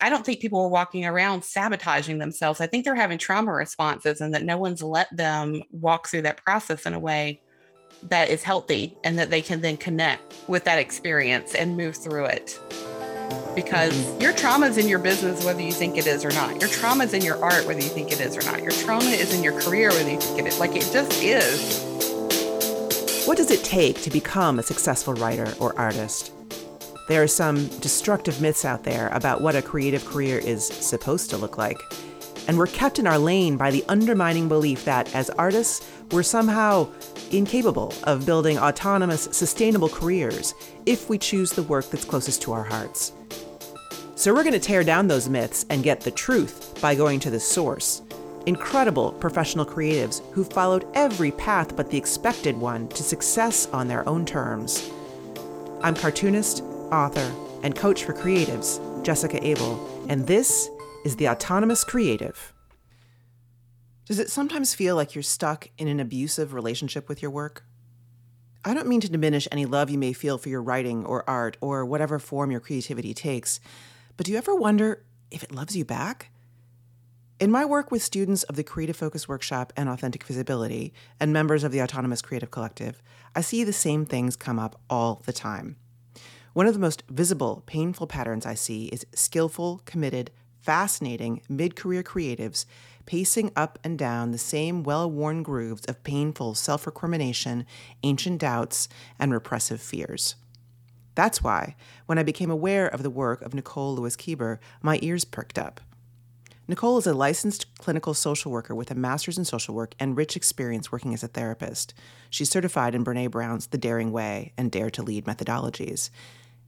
I don't think people are walking around sabotaging themselves. I think they're having trauma responses and that no one's let them walk through that process in a way that is healthy and that they can then connect with that experience and move through it. Because mm-hmm. your trauma is in your business, whether you think it is or not. Your trauma is in your art, whether you think it is or not. Your trauma is in your career, whether you think it is. Like it just is. What does it take to become a successful writer or artist? There are some destructive myths out there about what a creative career is supposed to look like. And we're kept in our lane by the undermining belief that as artists, we're somehow incapable of building autonomous, sustainable careers if we choose the work that's closest to our hearts. So we're going to tear down those myths and get the truth by going to the source. Incredible professional creatives who followed every path but the expected one to success on their own terms. I'm cartoonist, author, and coach for creatives, Jessica Abel, and this is The Autonomous Creative. Does it sometimes feel like you're stuck in an abusive relationship with your work? I don't mean to diminish any love you may feel for your writing or art or whatever form your creativity takes, but do you ever wonder if it loves you back? In my work with students of the Creative Focus Workshop and Authentic Visibility and members of the Autonomous Creative Collective, I see the same things come up all the time. One of the most visible, painful patterns I see is skillful, committed, fascinating mid career creatives pacing up and down the same well worn grooves of painful self recrimination, ancient doubts, and repressive fears. That's why, when I became aware of the work of Nicole Lewis Keeber, my ears perked up. Nicole is a licensed clinical social worker with a master's in social work and rich experience working as a therapist. She's certified in Brene Brown's The Daring Way and Dare to Lead methodologies.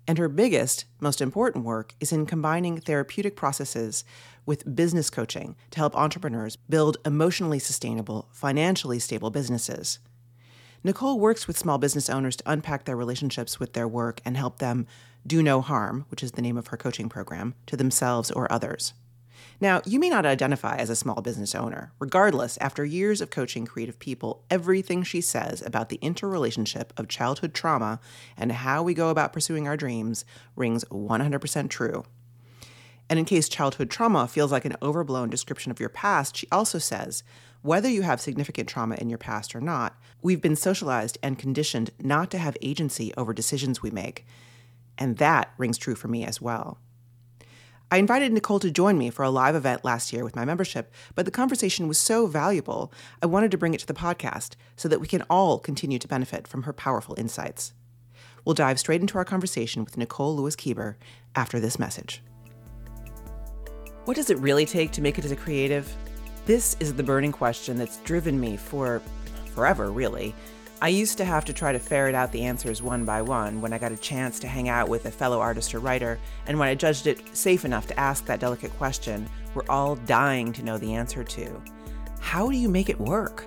And her biggest, most important work is in combining therapeutic processes with business coaching to help entrepreneurs build emotionally sustainable, financially stable businesses. Nicole works with small business owners to unpack their relationships with their work and help them do no harm, which is the name of her coaching program, to themselves or others. Now, you may not identify as a small business owner. Regardless, after years of coaching creative people, everything she says about the interrelationship of childhood trauma and how we go about pursuing our dreams rings 100% true. And in case childhood trauma feels like an overblown description of your past, she also says whether you have significant trauma in your past or not, we've been socialized and conditioned not to have agency over decisions we make. And that rings true for me as well. I invited Nicole to join me for a live event last year with my membership, but the conversation was so valuable, I wanted to bring it to the podcast so that we can all continue to benefit from her powerful insights. We'll dive straight into our conversation with Nicole Lewis Keeber after this message. What does it really take to make it as a creative? This is the burning question that's driven me for forever, really. I used to have to try to ferret out the answers one by one when I got a chance to hang out with a fellow artist or writer, and when I judged it safe enough to ask that delicate question we're all dying to know the answer to How do you make it work?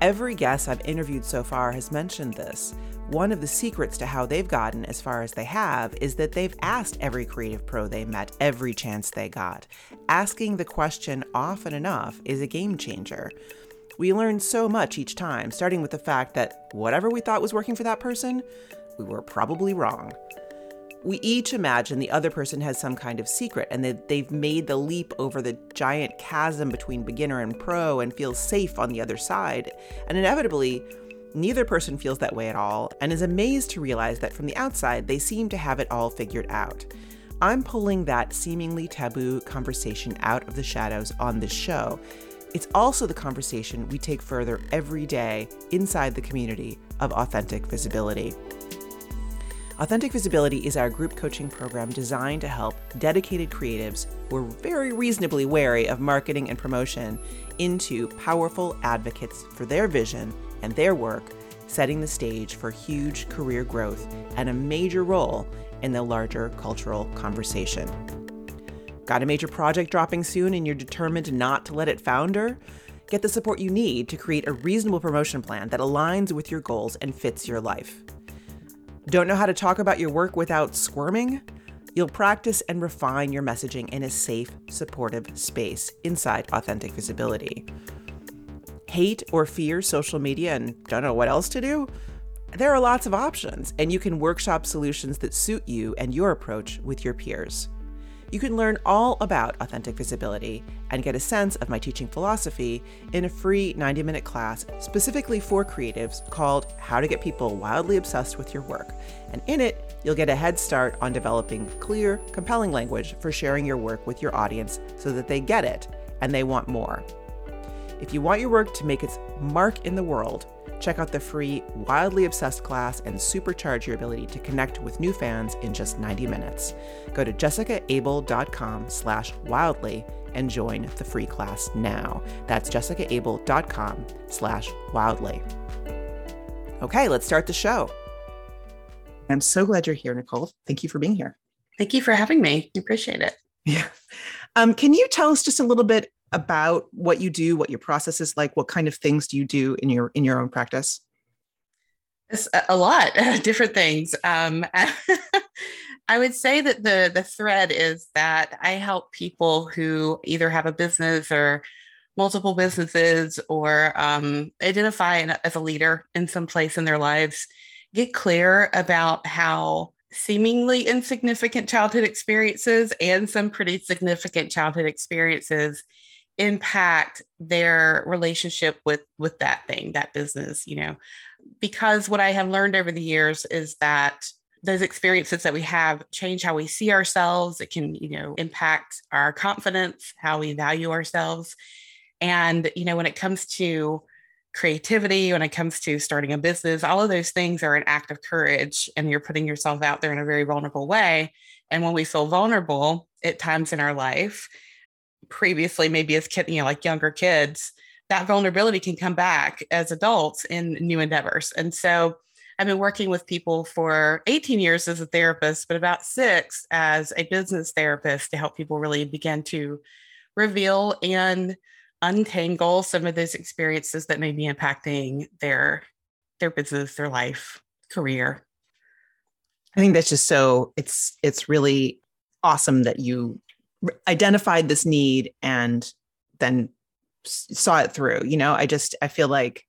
Every guest I've interviewed so far has mentioned this. One of the secrets to how they've gotten as far as they have is that they've asked every creative pro they met every chance they got. Asking the question often enough is a game changer. We learn so much each time, starting with the fact that whatever we thought was working for that person, we were probably wrong. We each imagine the other person has some kind of secret and that they've made the leap over the giant chasm between beginner and pro and feels safe on the other side. And inevitably, neither person feels that way at all and is amazed to realize that from the outside, they seem to have it all figured out. I'm pulling that seemingly taboo conversation out of the shadows on this show it's also the conversation we take further every day inside the community of Authentic Visibility. Authentic Visibility is our group coaching program designed to help dedicated creatives who are very reasonably wary of marketing and promotion into powerful advocates for their vision and their work, setting the stage for huge career growth and a major role in the larger cultural conversation. Got a major project dropping soon and you're determined not to let it founder? Get the support you need to create a reasonable promotion plan that aligns with your goals and fits your life. Don't know how to talk about your work without squirming? You'll practice and refine your messaging in a safe, supportive space inside Authentic Visibility. Hate or fear social media and don't know what else to do? There are lots of options, and you can workshop solutions that suit you and your approach with your peers. You can learn all about authentic visibility and get a sense of my teaching philosophy in a free 90 minute class specifically for creatives called How to Get People Wildly Obsessed with Your Work. And in it, you'll get a head start on developing clear, compelling language for sharing your work with your audience so that they get it and they want more. If you want your work to make its mark in the world, check out the free Wildly Obsessed class and supercharge your ability to connect with new fans in just 90 minutes. Go to jessicaabel.com slash wildly and join the free class now. That's jessicaabel.com slash wildly. Okay, let's start the show. I'm so glad you're here, Nicole. Thank you for being here. Thank you for having me. I appreciate it. Yeah. Um, can you tell us just a little bit about what you do, what your process is like? What kind of things do you do in your in your own practice? It's a lot different things. Um, I would say that the the thread is that I help people who either have a business or multiple businesses or um, identify as a leader in some place in their lives get clear about how seemingly insignificant childhood experiences and some pretty significant childhood experiences impact their relationship with with that thing that business you know? Because what i have learned over the years is that those experiences that we have change how we see ourselves. It can you know impact our confidence how we value ourselves. And you know when it comes to creativity when it comes to starting a business all of those things are an act of courage and you're putting yourself out there in a very vulnerable way. And when we feel vulnerable at times in our life previously maybe as kid, you know, like younger kids, that vulnerability can come back as adults in new endeavors. And so I've been working with people for 18 years as a therapist, but about six as a business therapist to help people really begin to reveal and untangle some of those experiences that may be impacting their their business, their life, career. I think that's just so it's it's really awesome that you identified this need and then saw it through you know? I just i feel like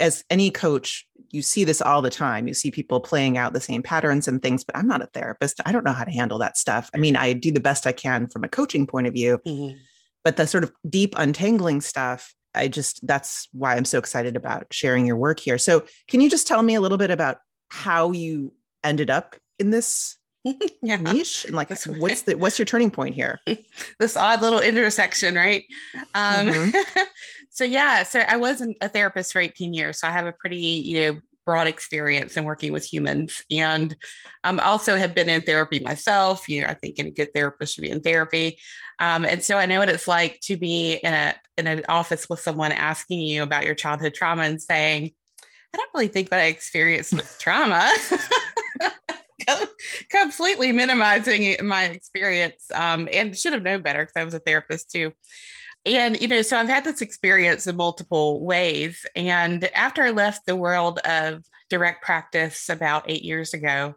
as any coach you see this all the time. You see people playing out the same patterns and things but i'm not a therapist. I don't know how to handle that stuff. I mean i do the best i can from a coaching point of view mm-hmm. but the sort of deep untangling stuff i just that's why i'm so excited about sharing your work here. So can you just tell me a little bit about how you ended up in this yeah. niche? And like what's the what's your turning point here? This odd little intersection right? Um mm-hmm. so yeah so i wasn't a therapist for 18 years so i have a pretty you know broad experience in working with humans. And um also have been in therapy myself you know i think any good therapist should be in therapy. Um, and so i know what it's like to be in a in an office with someone asking you about your childhood trauma and saying i don't really think that i experienced trauma completely minimizing my experience um, and should have known better because I was a therapist too. And, you know, so I've had this experience in multiple ways. And after I left the world of direct practice about eight years ago,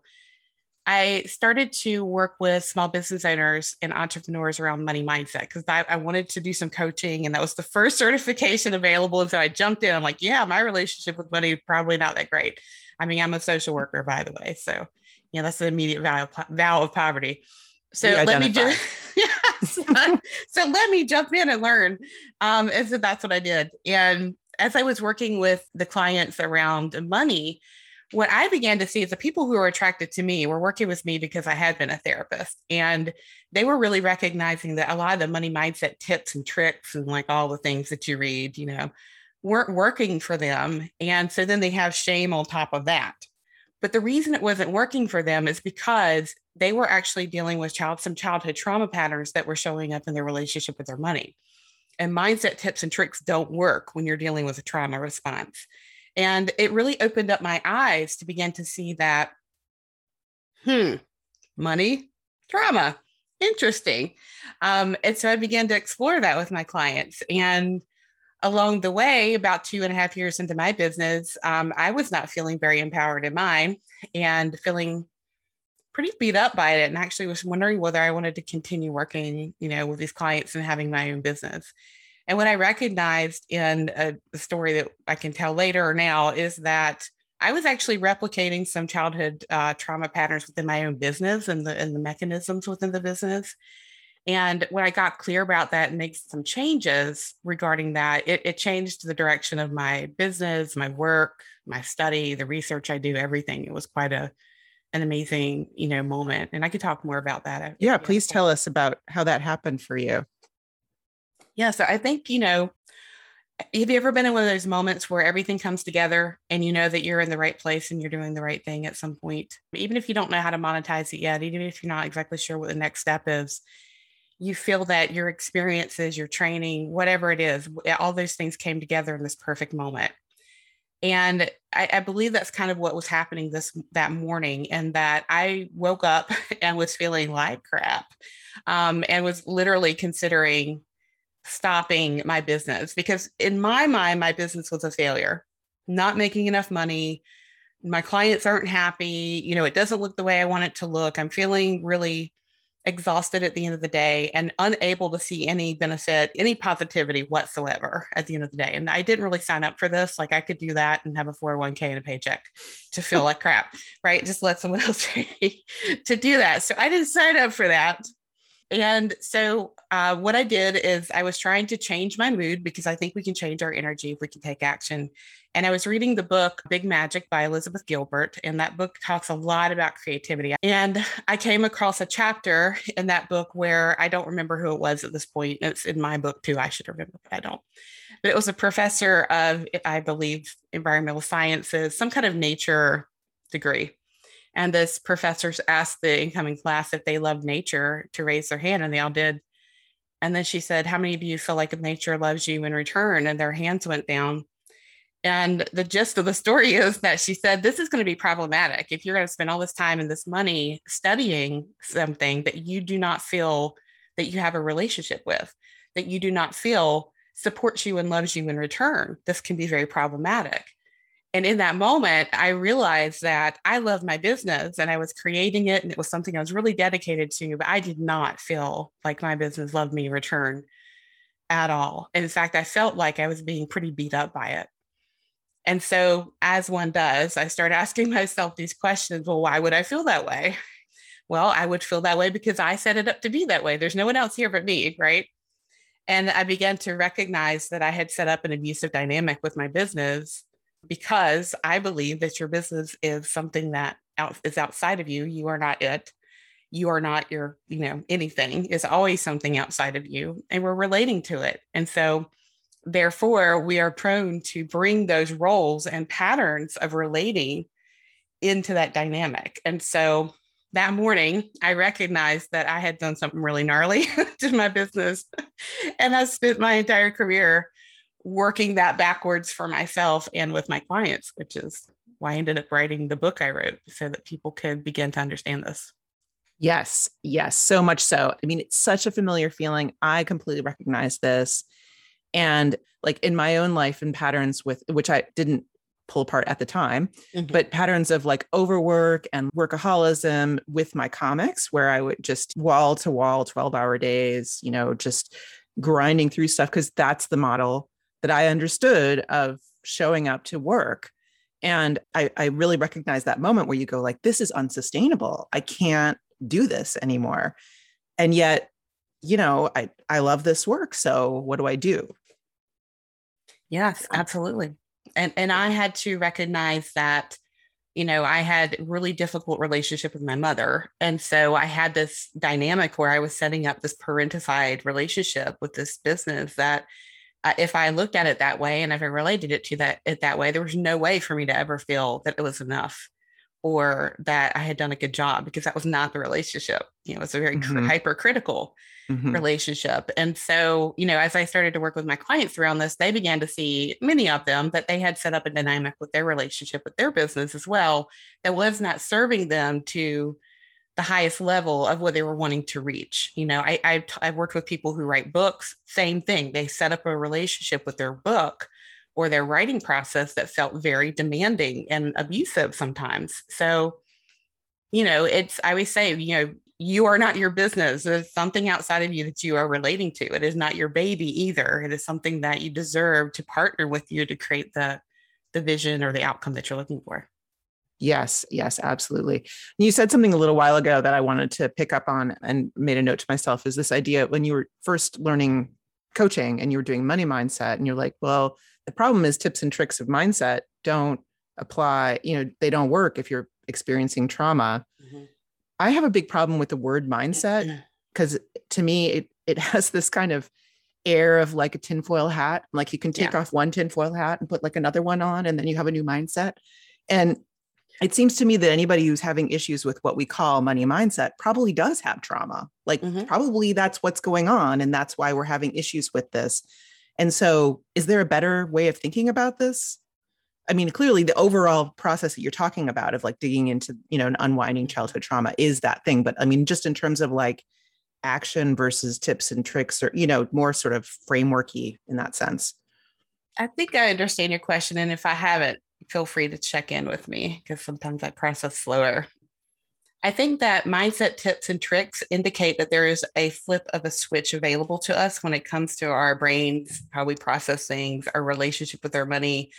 I started to work with small business owners and entrepreneurs around money mindset because I, I, wanted to do some coaching and that was the first certification available. And so I jumped in. I'm like, yeah, my relationship with money probably not that great. I mean, I'm a social worker, by the way. So yeah, that's the immediate vow of, vow of poverty. So let me just yes. so let me jump in and learn. Um, and so that's what I did. And as I was working with the clients around money, what I began to see is the people who were attracted to me were working with me because I had been a therapist. And they were really recognizing that a lot of the money mindset tips and tricks and like all the things that you read, you know, weren't working for them. And so then they have shame on top of that. But the reason it wasn't working for them is because they were actually dealing with child some childhood trauma patterns that were showing up in their relationship with their money. And mindset tips and tricks don't work when you're dealing with a trauma response. And it really opened up my eyes to begin to see that, hmm, money, trauma, interesting. Um, and so I began to explore that with my clients. And along the way, about two and a half years into my business, um, I was not feeling very empowered in mine and feeling pretty beat up by it and actually was wondering whether I wanted to continue working, you know, with these clients and having my own business. And what I recognized in a, a story that I can tell later or now is that I was actually replicating some childhood uh, trauma patterns within my own business and the and the mechanisms within the business. And when I got clear about that and made some changes regarding that, it, it changed the direction of my business, my work, my study, the research I do, everything. It was quite a an amazing, you know, moment. And I could talk more about that. Yeah, please tell us about how that happened for you. Yeah, so I think, you know, have you ever been in one of those moments where everything comes together and you know that you're in the right place and you're doing the right thing at some point? Even if you don't know how to monetize it yet, even if you're not exactly sure what the next step is, you feel that your experiences, your training, whatever it is, all those things came together in this perfect moment. And I, I, believe that's kind of what was happening this that morning, and that I woke up and was feeling like crap, um, and was literally considering stopping my business because in my mind, my business was a failure, not making enough money. My clients aren't happy. You know, it doesn't look the way I want it to look. I'm feeling really exhausted at the end of the day and unable to see any benefit, any positivity whatsoever at the end of the day. And I didn't really sign up for this. Like I could do that and have a 401k and a paycheck to feel like crap, right? Just let someone else to do that. So I didn't sign up for that. And so, uh, what I did is I was trying to change my mood because I think we can change our energy if we can take action. And I was reading the book Big Magic by Elizabeth Gilbert. And that book talks a lot about creativity. And I came across a chapter in that book where I don't remember who it was at this point. It's in my book too. I should remember, but I don't. But it was a professor of, I believe, environmental sciences, some kind of nature degree. And this professor asked the incoming class if they loved nature to raise their hand, and they all did. And then she said, How many of you feel like nature loves you in return? And their hands went down. And the gist of the story is that she said, This is going to be problematic. If you're going to spend all this time and this money studying something that you do not feel that you have a relationship with, that you do not feel supports you and loves you in return, this can be very problematic. And in that moment, I realized that I love my business and I was creating it and it was something I was really dedicated to, but I did not feel like my business loved me in return at all. In fact, I felt like I was being pretty beat up by it. And so, as one does, I start asking myself these questions well, why would I feel that way? Well, I would feel that way because I set it up to be that way. There's no one else here but me, right? And I began to recognize that I had set up an abusive dynamic with my business because I believe that your business is something that out, is outside of you. You are not it. You are not your, you know, anything is always something outside of you, and we're relating to it. And so, therefore, we are prone to bring those roles and patterns of relating into that dynamic. And so, that morning, I recognized that I had done something really gnarly to my business. and I spent my entire career working that backwards for myself and with my clients, which is why I ended up writing the book I wrote so that people could begin to understand this. Yes, yes, so much so. I mean, it's such a familiar feeling. I completely recognize this. And like in my own life and patterns with which I didn't pull apart at the time, mm-hmm. but patterns of like overwork and workaholism with my comics, where I would just wall to wall, 12 hour days, you know, just grinding through stuff because that's the model that I understood of showing up to work. And I, I really recognize that moment where you go like, this is unsustainable. I can't do this anymore. And yet, you know, I, I love this work. So what do I do? Yes, um, absolutely. And and I had to recognize that, you know, I had really difficult relationship with my mother. And so I had this dynamic where I was setting up this parentified relationship with this business that uh, if I looked at it that way and if I related it to that it that way, there was no way for me to ever feel that it was enough or that I had done a good job because that was not the relationship. You know, it's a very mm-hmm. hypercritical mm-hmm. relationship. And so, you know, as I started to work with my clients around this, they began to see many of them that they had set up a dynamic with their relationship with their business as well that was not serving them to the highest level of what they were wanting to reach. You know, I, I I've worked with people who write books. Same thing. They set up a relationship with their book or their writing process that felt very demanding and abusive sometimes. So, you know, it's I always say, you know, you are not your business. There's something outside of you that you are relating to. It is not your baby either. It is something that you deserve to partner with you to create the the vision or the outcome that you're looking for. Yes, yes, absolutely. You said something a little while ago that I wanted to pick up on and made a note to myself is this idea when you were first learning coaching and you were doing money mindset and you're like, well, the problem is tips and tricks of mindset don't apply, you know, they don't work if you're experiencing trauma. Mm-hmm. I have a big problem with the word mindset because to me it it has this kind of air of like a tinfoil hat. Like you can take yeah. off one tinfoil hat and put like another one on, and then you have a new mindset. And it seems to me that anybody who's having issues with what we call money mindset probably does have trauma. Like, mm-hmm. probably that's what's going on. And that's why we're having issues with this. And so, is there a better way of thinking about this? I mean, clearly, the overall process that you're talking about of like digging into, you know, an unwinding childhood trauma is that thing. But I mean, just in terms of like action versus tips and tricks, or, you know, more sort of frameworky in that sense. I think I understand your question. And if I haven't, feel free to check in with me because sometimes I process slower. I think that mindset tips and tricks indicate that there is a flip of a switch available to us when it comes to our brains, how we process things, our relationship with our money,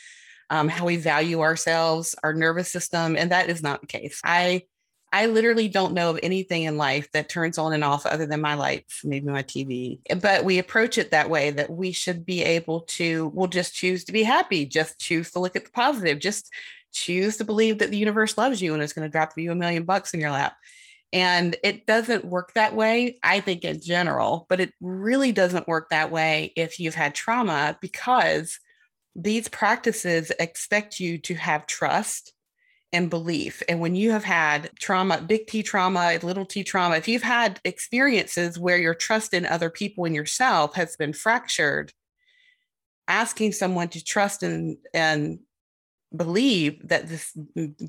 um, how we value ourselves, our nervous system. And that is not the case. I I literally don't know of anything in life that turns on and off other than my lights, maybe my TV. But we approach it that way that we should be able to, we'll just choose to be happy, just choose to look at the positive, just choose to believe that the universe loves you and is going to drop you a million bucks in your lap. And it doesn't work that way, I think, in general, but it really doesn't work that way if you've had trauma because these practices expect you to have trust and belief. And when you have had trauma, big T trauma, little t trauma, if you've had experiences where your trust in other people and yourself has been fractured, asking someone to trust and, and believe that this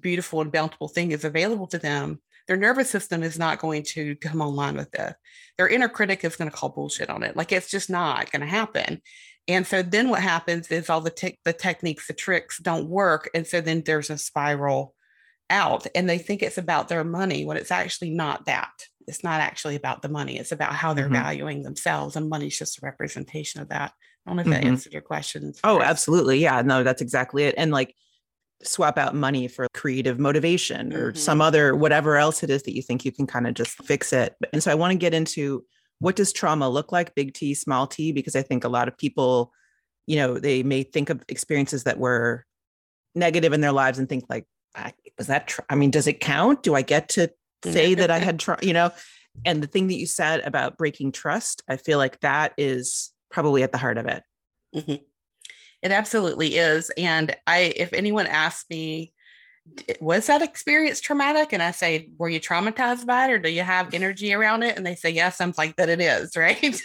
beautiful and bountiful thing is available to them, their nervous system is not going to come online with this. Their inner critic is going to call bullshit on it. Like it's just not going to happen. And so then what happens is all the te- the techniques, the tricks don't work, and so then there's a spiral out, and they think it's about their money when it's actually not that. It's not actually about the money. It's about how they're mm-hmm. valuing themselves, and money's just a representation of that. I don't know if that mm-hmm. answered your question. Oh, absolutely. Yeah, no, that's exactly it. And like swap out money for creative motivation or mm-hmm. some other whatever else it is that you think you can kind of just fix it. And so I want to get into what does trauma look like big t small t because i think a lot of people you know they may think of experiences that were negative in their lives and think like was that tra- i mean does it count do i get to say that i had tra- you know and the thing that you said about breaking trust i feel like that is probably at the heart of it mm-hmm. It absolutely is and i if anyone asks me was that experience traumatic? And I say, were you traumatized by it or do you have energy around it? And they say, yes, I'm like, that it is, right?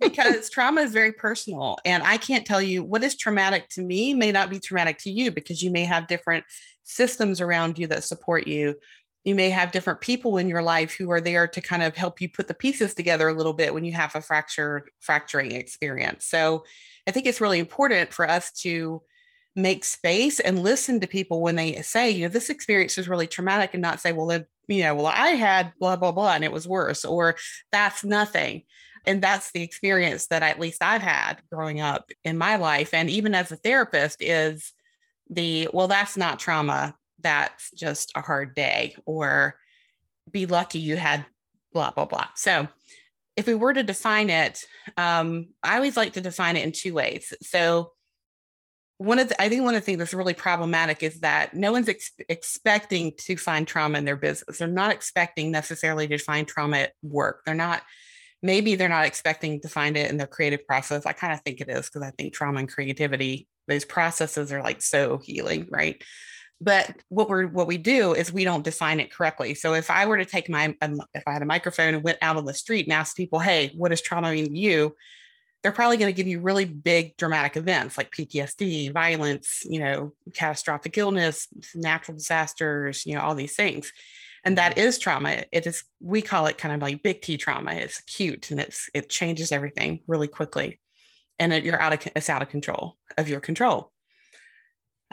because trauma is very personal. And I can't tell you what is traumatic to me may not be traumatic to you because you may have different systems around you that support you. You may have different people in your life who are there to kind of help you put the pieces together a little bit when you have a fractured fracturing experience. So I think it's really important for us to make space and listen to people when they say, you know, this experience is really traumatic and not say, well, then, you know, well, I had blah, blah, blah, and it was worse, or that's nothing. And that's the experience that at least I've had growing up in my life. And even as a therapist, is the, well, that's not trauma. That's just a hard day, or be lucky you had blah, blah, blah. So, if we were to define it, um, I always like to define it in two ways. So, one of the, I think one of the things that's really problematic is that no one's ex- expecting to find trauma in their business. They're not expecting necessarily to find trauma at work. They're not, maybe they're not expecting to find it in their creative process. I kind of think it is because I think trauma and creativity, those processes are like so healing, right? But what we're what we do is we don't define it correctly. So if I were to take my um, if I had a microphone and went out on the street and asked people, "Hey, what does trauma mean to you?" they're probably going to give you really big dramatic events like PTSD, violence, you know, catastrophic illness, natural disasters, you know, all these things. And that mm-hmm. trauma. It is, we call it kind of like big T trauma. It's acute and it's, it changes everything really quickly. And it, you're out of, it's out of control of your control.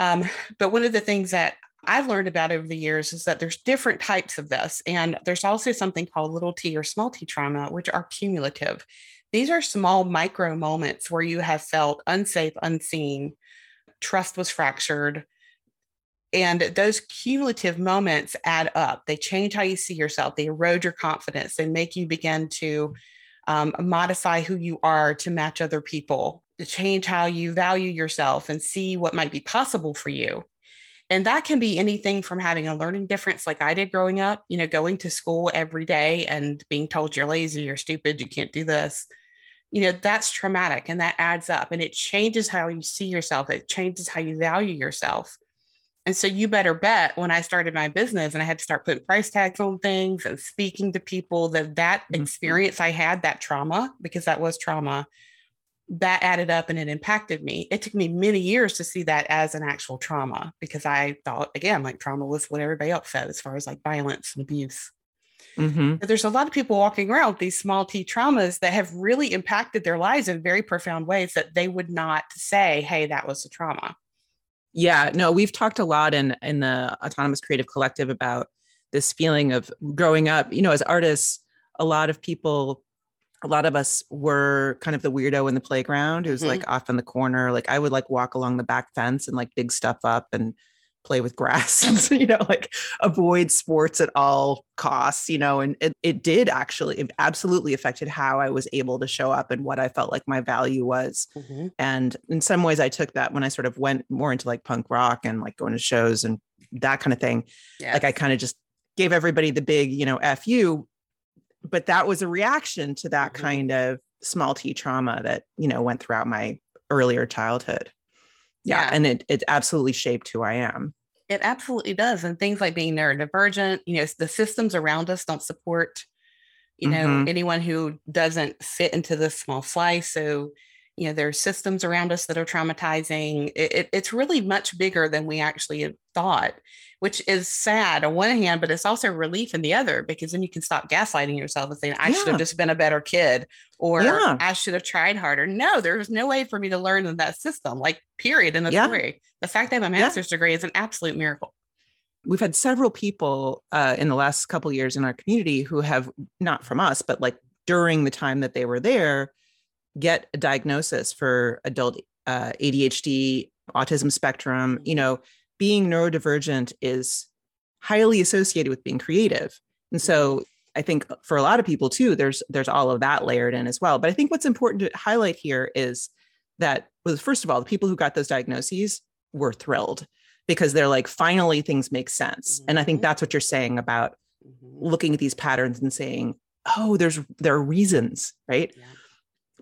Um, but one of the things that I've learned about over the years is that there's different types of this. And there's also something called little t or small t trauma, which are cumulative. These are small micro moments where you have felt unsafe, unseen, trust was fractured. And those cumulative moments add up. They change how you see yourself, they erode your confidence, they make you begin to um, modify who you are to match other people, to change how you value yourself and see what might be possible for you. And that can be anything from having a learning difference, like I did growing up, you know, going to school every day and being told you're lazy, you're stupid, you can't do this. You know, that's traumatic and that adds up and it changes how you see yourself. It changes how you value yourself. And so you better bet when I started my business and I had to start putting price tags on things and speaking to people that that mm-hmm. experience I had, that trauma, because that was trauma, that added up and it impacted me. It took me many years to see that as an actual trauma because I thought, again, like trauma was what everybody else said as far as like violence and abuse. Mm-hmm. There's a lot of people walking around with these small t traumas that have really impacted their lives in very profound ways that they would not say, hey, that was a trauma. Yeah, no, we've talked a lot in in the autonomous creative collective about this feeling of growing up, you know, as artists, a lot of people a lot of us were kind of the weirdo in the playground who's mm-hmm. like off in the corner. Like I would like walk along the back fence and like dig stuff up and play with grass and you know like avoid sports at all costs you know and it, it did actually it absolutely affected how i was able to show up and what i felt like my value was mm-hmm. and in some ways i took that when i sort of went more into like punk rock and like going to shows and that kind of thing yes. like i kind of just gave everybody the big you know fu but that was a reaction to that mm-hmm. kind of small t trauma that you know went throughout my earlier childhood yeah, yeah. and it it absolutely shaped who i am it absolutely does and things like being neurodivergent you know the systems around us don't support you know mm-hmm. anyone who doesn't fit into this small slice so you know there's systems around us that are traumatizing it, it, it's really much bigger than we actually thought which is sad on one hand, but it's also relief in the other because then you can stop gaslighting yourself and saying, I yeah. should have just been a better kid or yeah. I should have tried harder. No, there's no way for me to learn in that system, like, period, in the yeah. story. The fact that I have a master's degree is an absolute miracle. We've had several people uh, in the last couple years in our community who have, not from us, but like during the time that they were there, get a diagnosis for adult uh, ADHD, autism spectrum, you know, being neurodivergent is highly associated with being creative. And so I think for a lot of people too, there's there's all of that layered in as well. But I think what's important to highlight here is that well, first of all, the people who got those diagnoses were thrilled because they're like, finally things make sense. Mm-hmm. And I think mm-hmm. that's what you're saying about mm-hmm. looking at these patterns and saying, oh, there's there are reasons, right? Yeah.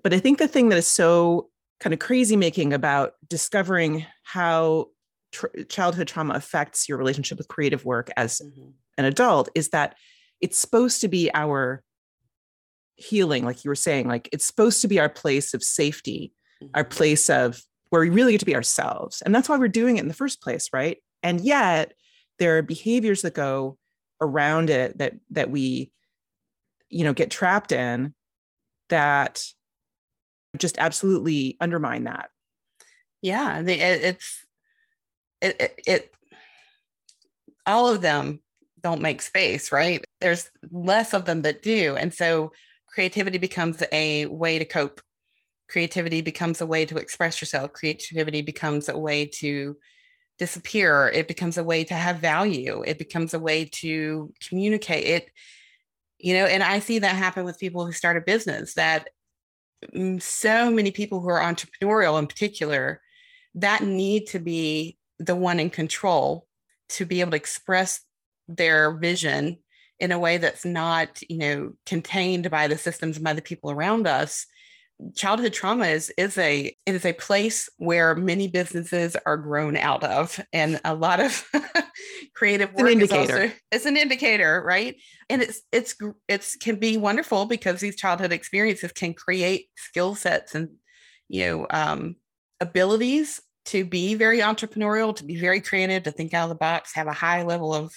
But I think the thing that is so kind of crazy making about discovering how tr- childhood trauma affects your relationship with creative work as mm-hmm. an adult is that it's supposed to be our healing like you were saying like it's supposed to be our place of safety mm-hmm. our place of where we really get to be ourselves and that's why we're doing it in the first place right and yet there are behaviors that go around it that that we you know get trapped in that just absolutely undermine that yeah it's it, it, it all of them don't make space, right? There's less of them that do. And so creativity becomes a way to cope. Creativity becomes a way to express yourself. Creativity becomes a way to disappear. It becomes a way to have value. It becomes a way to communicate it. You know, and I see that happen with people who start a business that so many people who are entrepreneurial in particular that need to be the one in control to be able to express their vision in a way that's not you know contained by the systems and by the people around us childhood trauma is is a it is a place where many businesses are grown out of and a lot of creative work it's an indicator. Also, it's an indicator right and it's it's it's can be wonderful because these childhood experiences can create skill sets and you know um, abilities to be very entrepreneurial, to be very creative, to think out of the box, have a high level of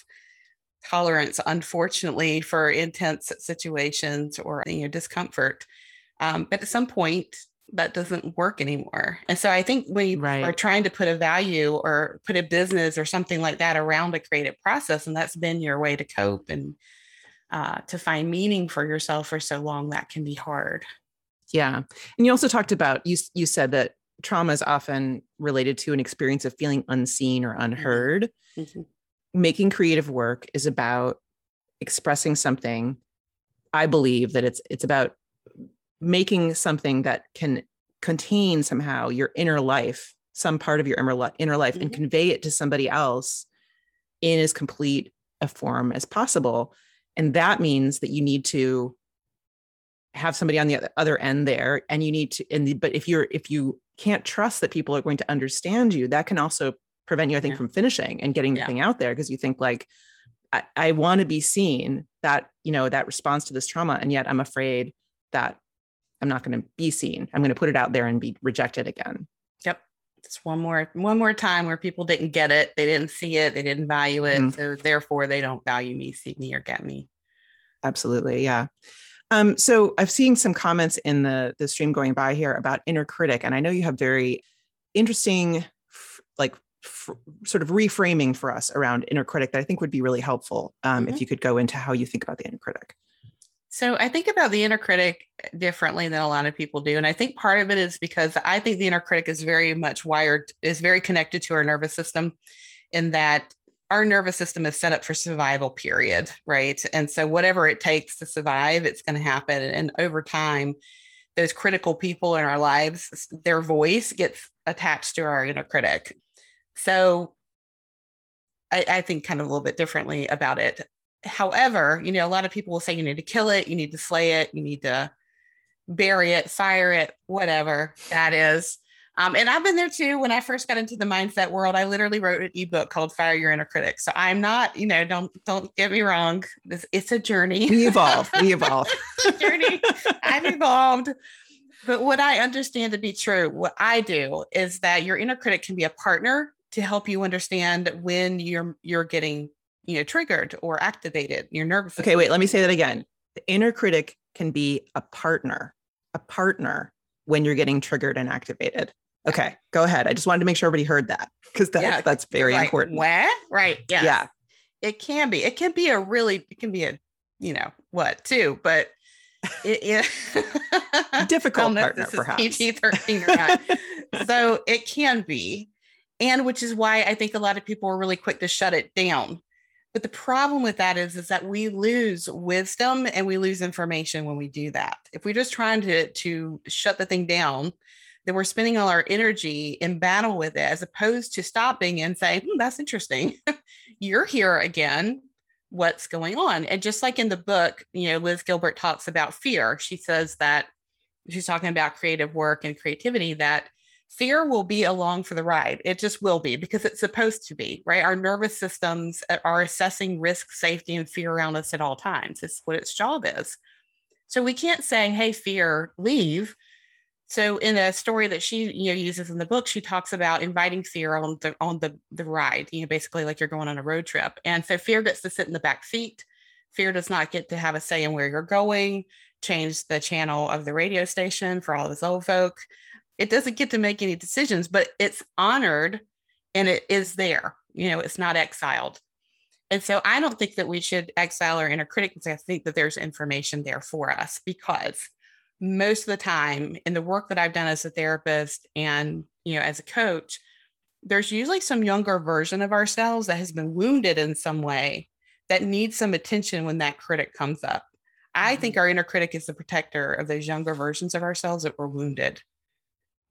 tolerance, unfortunately, for intense situations or you know discomfort. Um, but at some point, that doesn't work anymore. And so I think when you right. are trying to put a value or put a business or something like that around a creative process, and that's been your way to cope and uh, to find meaning for yourself for so long, that can be hard. Yeah, and you also talked about you. You said that trauma is often related to an experience of feeling unseen or unheard. Mm-hmm. Making creative work is about expressing something. I believe that it's it's about making something that can contain somehow your inner life, some part of your inner, inner life, mm-hmm. and convey it to somebody else in as complete a form as possible. And that means that you need to have somebody on the other end there and you need to and the, but if you're if you can't trust that people are going to understand you that can also prevent you i think yeah. from finishing and getting the thing out there because you think like i, I want to be seen that you know that response to this trauma and yet i'm afraid that i'm not going to be seen. I'm going to put it out there and be rejected again. Yep. It's one more one more time where people didn't get it. They didn't see it. They didn't value it. Mm so therefore they don't value me see me or get me. Absolutely. Yeah. Um, so I've seen some comments in the the stream going by here about inner critic, and I know you have very interesting, like f- sort of reframing for us around inner critic that I think would be really helpful. Um, mm-hmm. If you could go into how you think about the inner critic. So I think about the inner critic differently than a lot of people do, and I think part of it is because I think the inner critic is very much wired, is very connected to our nervous system, in that our nervous system is set up for survival period right? And so whatever it takes to survive it's going to happen and over time those critical people in our lives their voice gets attached to our inner critic. So I, I think kind of a little bit differently about it however you know a lot of people will say you need to kill it you need to slay it you need to bury it fire it whatever that is um, and I've been there too. When I first got into the mindset world, I literally wrote an ebook called "Fire Your Inner Critic." So I'm not, you know, don't don't get me wrong. This, it's a journey. We evolve. We evolve. journey. I've evolved. But what I understand to be true, what I do is that your inner critic can be a partner to help you understand when you're you're getting, you know, triggered or activated. Your nervous. Okay, wait. Let me say that again. The inner critic can be a partner, a partner when you're getting triggered and activated. Okay, go ahead. I just wanted to make sure everybody heard that because that, yeah, that's very like, important. What? Right. Yeah. Yeah. It can be. It can be a really, it can be a, you know, what too, but it, it difficult partner, perhaps. PG-13 or not. so it can be. And which is why I think a lot of people are really quick to shut it down. But the problem with that is, is that we lose wisdom and we lose information when we do that. If we're just trying to, to shut the thing down, that we're spending all our energy in battle with it as opposed to stopping and saying, hmm, that's interesting. You're here again. What's going on? And just like in the book, you know, Liz Gilbert talks about fear. She says that she's talking about creative work and creativity that fear will be along for the ride. It just will be because it's supposed to be, right? Our nervous systems uh, are assessing risk, safety, and fear around us at all times. It's what its job is. So we can't say, hey, fear, leave so in a story that she you know uses in the book, she talks about inviting fear on the on the the ride, you know, basically like you're going on a road trip. And so fear gets to sit in the back seat. Fear does not get to have a say in where you're going, change the channel of the radio station for all this old folk. It doesn't get to make any decisions, but it's honored and it is there. You know, it's not exiled. And so I don't think that we should exile our inner critic because I think that there's information there for us because most of the time in the work that I've done as a therapist and you know as a coach, there's usually some younger version of ourselves that has been wounded in some way that needs some attention when that critic comes up. I think mm-hmm. our inner critic is the protector of those younger versions of ourselves that were wounded.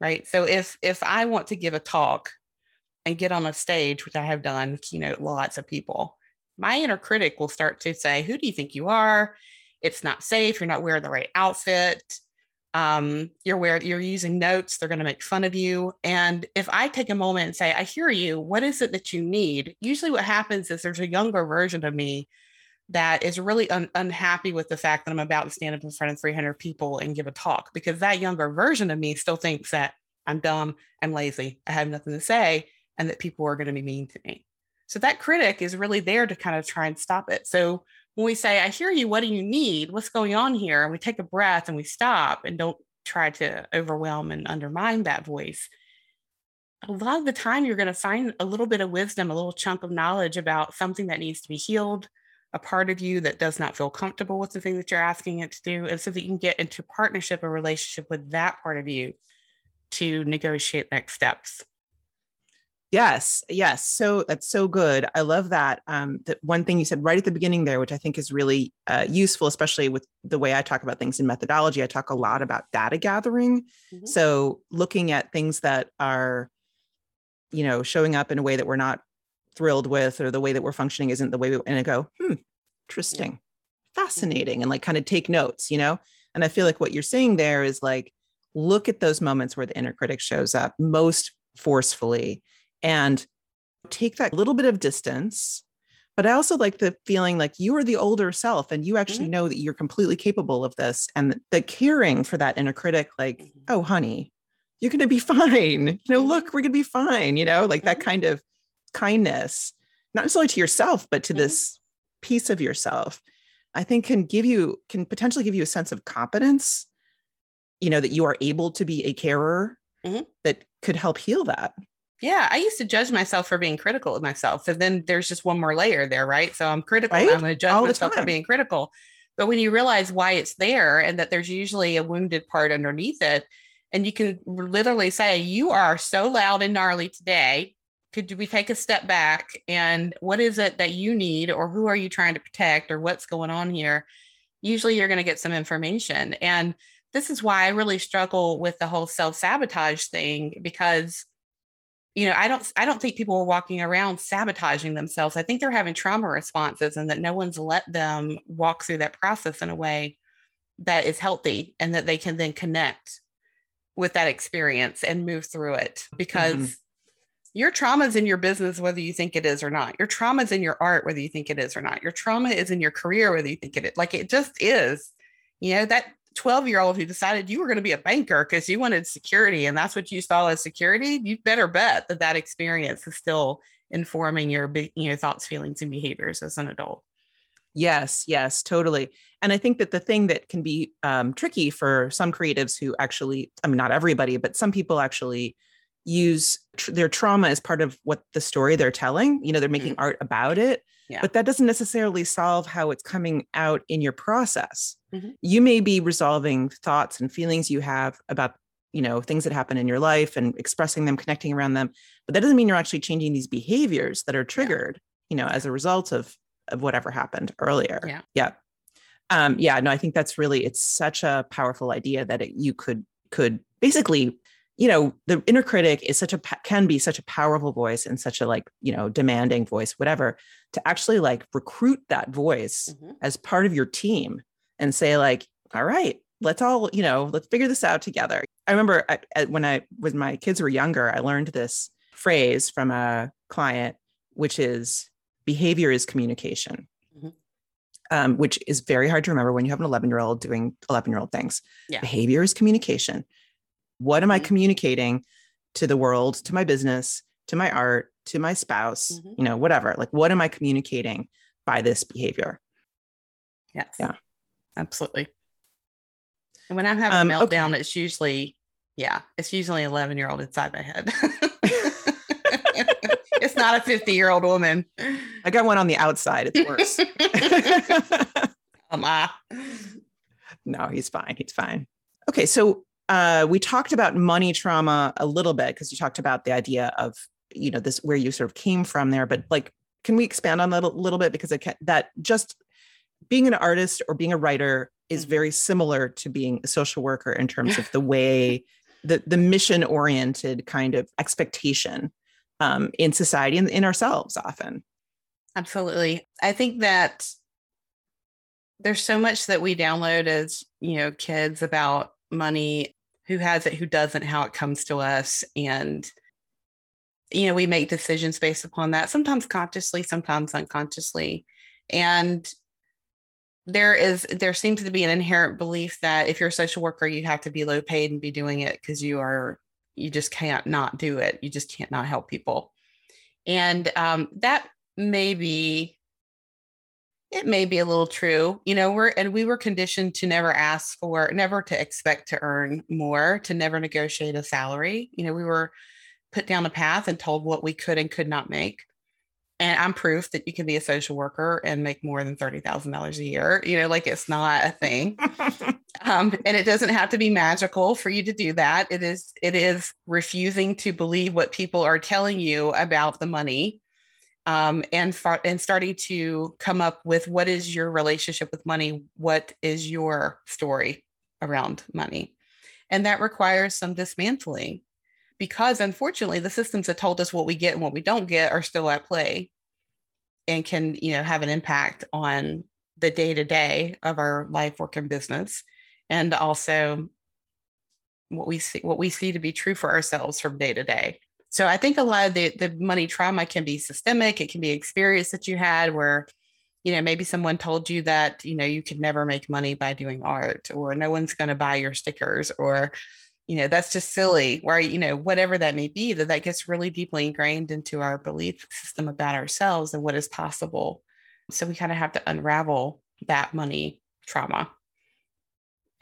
Right. So if if I want to give a talk and get on a stage, which I have done, keynote lots of people, my inner critic will start to say, Who do you think you are? it's not safe. You're not wearing the right outfit. Um, you're wearing you're using notes. They're going to make fun of you. And if i take a moment and say i hear you. What is it that you need? Usually what happens is there's a younger version of me that is really un- unhappy with the fact that i'm about to stand up in front of 300 people and give a talk because that younger version of me still thinks that i'm dumb i'm lazy i have nothing to say and that people are going to be mean to me so that critic is really there to kind of try and stop it so when we say, I hear you, what do you need? What's going on here? And we take a breath and we stop and don't try to overwhelm and undermine that voice. A lot of the time, you're going to find a little bit of wisdom, a little chunk of knowledge about something that needs to be healed, a part of you that does not feel comfortable with the thing that you're asking it to do. And so that you can get into partnership or relationship with that part of you to negotiate next steps. Yes, yes. So that's so good. I love that. Um, that one thing you said right at the beginning there, which I think is really uh, useful, especially with the way I talk about things in methodology. I talk a lot about data gathering. Mm-hmm. So looking at things that are, you know, showing up in a way that we're not thrilled with, or the way that we're functioning isn't the way we and I go, hmm, interesting, yeah. fascinating, and like kind of take notes, you know. And I feel like what you're saying there is like, look at those moments where the inner critic shows up most forcefully and take that little bit of distance but i also like the feeling like you are the older self and you actually mm-hmm. know that you're completely capable of this and the caring for that inner critic like mm-hmm. oh honey you're going to be fine you know look mm-hmm. we're going to be fine you know like mm-hmm. that kind of kindness not necessarily to yourself but to mm-hmm. this piece of yourself i think can give you can potentially give you a sense of competence you know that you are able to be a carer mm-hmm. that could help heal that yeah, I used to judge myself for being critical of myself. And then there's just one more layer there, right? So I'm critical. Right? I'm going to judge All myself for being critical. But when you realize why it's there and that there's usually a wounded part underneath it, and you can literally say, You are so loud and gnarly today. Could we take a step back? And what is it that you need, or who are you trying to protect, or what's going on here? Usually you're going to get some information. And this is why I really struggle with the whole self sabotage thing because you know i don't i don't think people are walking around sabotaging themselves i think they're having trauma responses and that no one's let them walk through that process in a way that is healthy and that they can then connect with that experience and move through it because mm-hmm. Your trauma is in your business whether you think it is or not your trauma is in your art whether you think it is or not your trauma is in your career whether you think it is like it just is you know that 12 year old who decided you were going to be a banker because you wanted security and that's what you saw as security, you better bet that that experience is still informing your you know thoughts, feelings, and behaviors as an adult. Yes, yes, totally. And I think that the thing that can be um, tricky for some creatives who actually, I mean, not everybody, but some people actually use tr- their trauma as part of what the story they're telling. You know, they're making mm-hmm. art about it. Yeah. But that doesn't necessarily solve how it's coming out in your process. Mm-hmm. You may be resolving thoughts and feelings you have about, you know, things that happen in your life and expressing them, connecting around them, but that doesn't mean you're actually changing these behaviors that are triggered, yeah. you know, as a result of of whatever happened earlier. Yeah. Yeah. Um, yeah, no, I think that's really it's such a powerful idea that it, you could could basically you know the inner critic is such a can be such a powerful voice and such a like you know demanding voice whatever to actually like recruit that voice mm-hmm. as part of your team and say like all right let's all you know let's figure this out together i remember I, I, when i when my kids were younger i learned this phrase from a client which is behavior is communication mm-hmm. um, which is very hard to remember when you have an 11 year old doing 11 year old things yeah. behavior is communication what am I mm-hmm. communicating to the world, to my business, to my art, to my spouse, mm-hmm. you know, whatever? Like, what am I communicating by this behavior? Yes. Yeah. Absolutely. And when I'm having um, a meltdown, okay. it's usually, yeah, it's usually 11 year old inside my head. it's not a 50 year old woman. I got one on the outside. It's worse. um, uh. No, he's fine. He's fine. Okay. So uh, we talked about money trauma a little bit because you talked about the idea of you know this where you sort of came from there but like can we expand on that a little bit? Because can, that just being an artist or being a writer is mm-hmm. very similar to being a social worker in terms of the way the the mission oriented kind of expectation um, in society and in ourselves often. Absolutely. I think that there's so much that we download as you know kids about money, who has it, who doesn't, how it comes to us. And, you know, we make decisions based upon that, sometimes consciously, sometimes unconsciously. And there is there seems to be an inherent belief that if you're a social worker you have to be low paid and be doing it because you are you just can't not do it you just can't not help people and um, that may be it may be a little true you know we're and we were conditioned to never ask for never to expect to earn more to never negotiate a salary you know we were put down a path and told what we could and could not make And I'm proof that you can be a social worker and make more than $30,000 a year. You know, like it's not a thing. um, and it doesn't have to be magical for you to do that. It is, it is refusing to believe what people are telling you about the money um, and, far, and starting to come up with what is your relationship with money? What is your story around money? And that requires some dismantling because unfortunately the systems that told us what we get and what we don't get are still at play and can you know have an impact on the day to day of our life work and business and also what we see what we see to be true for ourselves from day to day so i think a lot of the, the money trauma can be systemic it can be experience that you had where you know maybe someone told you that you know you could never make money by doing art or no one's going to buy your stickers or you know that's just silly where you know whatever that may be that that gets really deeply ingrained into our belief system about ourselves and what is possible. So we kind of have to unravel that money trauma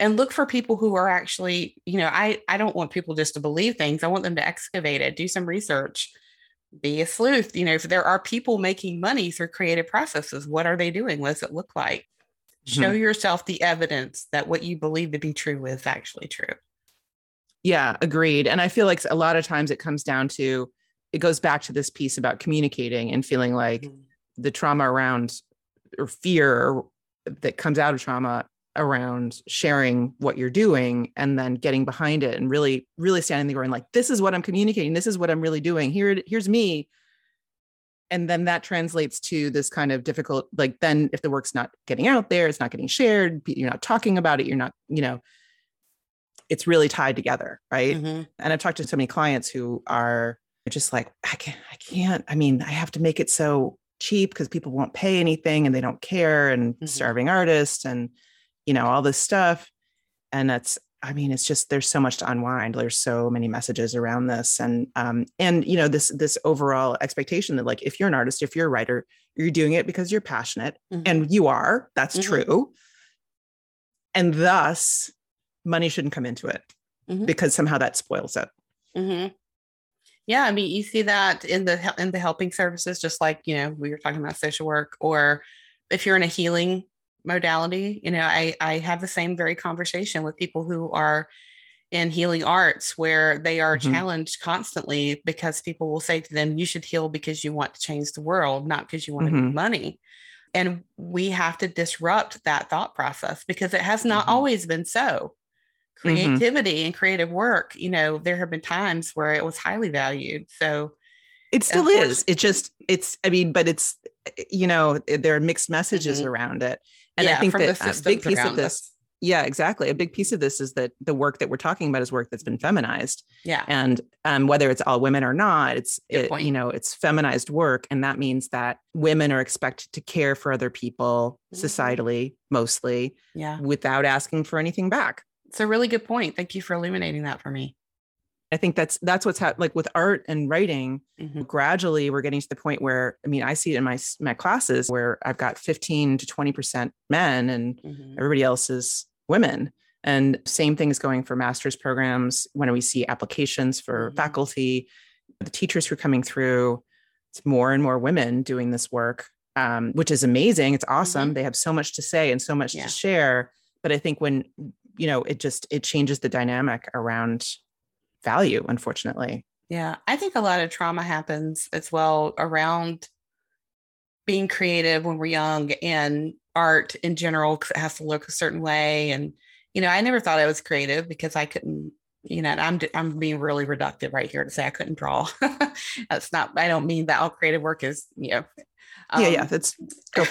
and look for people who are actually you know i i don't want people just to believe things i want them to excavate it do some research be a sleuth you know if there are people making money through creative processes what are they doing what does it look like show mm-hmm. yourself the evidence that what you believe to be true is actually true yeah, agreed. And I feel like a lot of times it comes down to it goes back to this piece about communicating and feeling like mm-hmm. the trauma around or fear that comes out of trauma around sharing what you're doing and then getting behind it and really really standing there and like this is what i'm communicating this is what i'm really doing here here's me and then that translates to this kind of difficult like then if the work's not getting out there it's not getting shared you're not talking about it you're not you know it's really tied together, right? Mm-hmm. And I've talked to so many clients who are just like, I can't, I can't. I mean, I have to make it so cheap because people won't pay anything and they don't care, and mm-hmm. starving artists, and you know all this stuff. And that's, I mean, it's just there's so much to unwind. There's so many messages around this, and um, and you know this this overall expectation that like if you're an artist, if you're a writer, you're doing it because you're passionate, mm-hmm. and you are. That's mm-hmm. true. And thus, money shouldn't come into it mm-hmm. because somehow that spoils it. Mm-hmm. Yeah, I mean, you see that in the in the helping services, just like you know we were talking about social work, or if you're in a healing modality, you know, I I have the same very conversation with people who are in healing arts where they are mm-hmm. challenged constantly because people will say to them, "You should heal because you want to change the world, not because you want to make mm-hmm. money." And we have to disrupt that thought process because it has not mm-hmm. always been so. Mm-hmm. creativity mm-hmm. and creative work you know there have been times where it was highly valued so it still is it just it's i mean but it's you know there are mixed messages mm-hmm. around it and yeah, i think that a big piece of this us. yeah exactly a big piece of this is that the work that we're talking about is work that's been feminized yeah and um, whether it's all women or not it's it, you know it's feminized work and that means that women are expected to care for other people mm-hmm. societally mostly yeah without asking for anything back it's a really good point. Thank you for illuminating that for me. I think that's that's what's happening. Like with art and writing, mm-hmm. gradually we're getting to the point where I mean, I see it in my my classes where I've got 15 to 20 percent men and mm-hmm. everybody else is women. And same thing is going for master's programs. When we see applications for mm-hmm. faculty, the teachers who are coming through, it's more and more women doing this work, um, which is amazing. It's awesome. Mm-hmm. They have so much to say and so much yeah. to share. But I think when you know it just it changes the dynamic around value unfortunately. Yeah i think a lot of trauma happens as well around being creative when we're young and art in general because it has to look a certain way. And you know i never thought i was creative because i couldn't you know i'm i'm being really reductive right here to say i couldn't draw. That's not i don't mean that all creative work is you know um, yeah, yeah, um, that's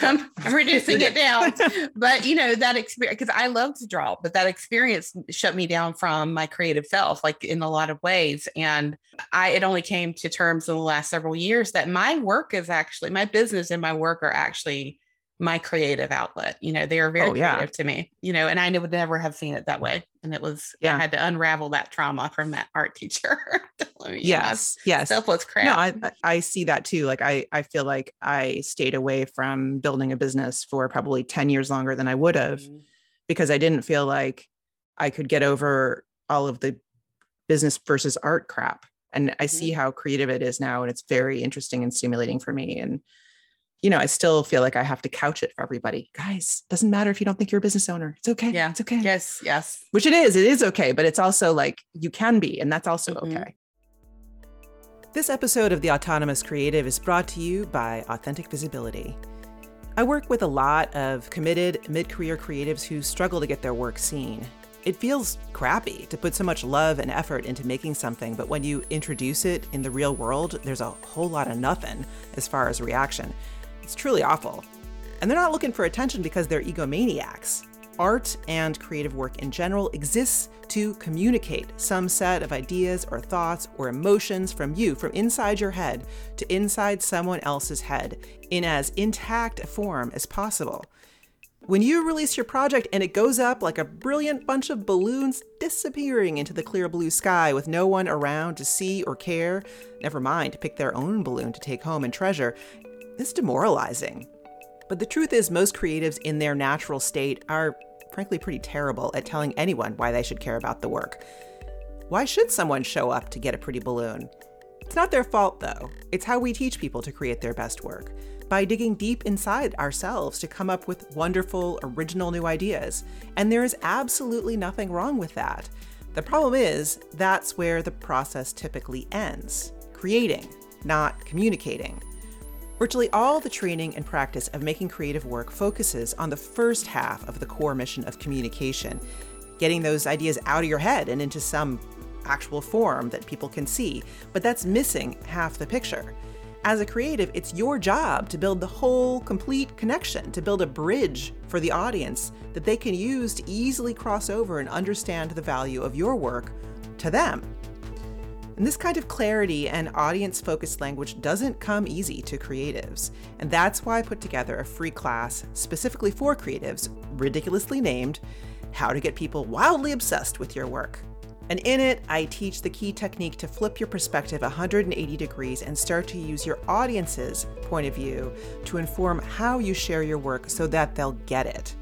I'm, I'm reducing it down. but you know, that experience because I love to draw, but that experience shut me down from my creative self, like in a lot of ways. And I it only came to terms in the last several years that my work is actually my business and my work are actually my creative outlet. You know, they are very oh, yeah. creative to me, you know, and I would never have seen it that way. And it was, yeah, I had to unravel that trauma from that art teacher. yes. Yes. Was crap. No, I, I see that too. Like I, I feel like I stayed away from building a business for probably 10 years longer than I would have mm-hmm. because I didn't feel like I could get over all of the business versus art crap And I mm-hmm. see how creative it is now. And it's very interesting and stimulating for me. And, you know, I still feel like I have to couch it for everybody. Guys, doesn't matter if you don't think you're a business owner. It's okay. Yeah. It's okay. Yes. Yes. Which it is. It is okay. But it's also like you can be. And that's also mm-hmm. okay. This episode of The Autonomous Creative is brought to you by Authentic Visibility. I work with a lot of committed mid career creatives who struggle to get their work seen. It feels crappy to put so much love and effort into making something, but when you introduce it in the real world, there's a whole lot of nothing as far as reaction. It's truly awful. And they're not looking for attention because they're egomaniacs. Art and creative work in general exists to communicate some set of ideas or thoughts or emotions from you, from inside your head to inside someone else's head, in as intact a form as possible. When you release your project and it goes up like a brilliant bunch of balloons disappearing into the clear blue sky with no one around to see or care, never mind pick their own balloon to take home and treasure, it's demoralizing. But the truth is, most creatives in their natural state are frankly pretty terrible at telling anyone why they should care about the work. Why should someone show up to get a pretty balloon? It's not their fault, though. It's how we teach people to create their best work by digging deep inside ourselves to come up with wonderful, original new ideas. And there is absolutely nothing wrong with that. The problem is, that's where the process typically ends creating, not communicating. Virtually all the training and practice of making creative work focuses on the first half of the core mission of communication, getting those ideas out of your head and into some actual form that people can see. But that's missing half the picture. As a creative, it's your job to build the whole complete connection, to build a bridge for the audience that they can use to easily cross over and understand the value of your work to them. And this kind of clarity and audience focused language doesn't come easy to creatives. And that's why I put together a free class specifically for creatives, ridiculously named How to Get People Wildly Obsessed with Your Work. And in it, I teach the key technique to flip your perspective 180 degrees and start to use your audience's point of view to inform how you share your work so that they'll get it.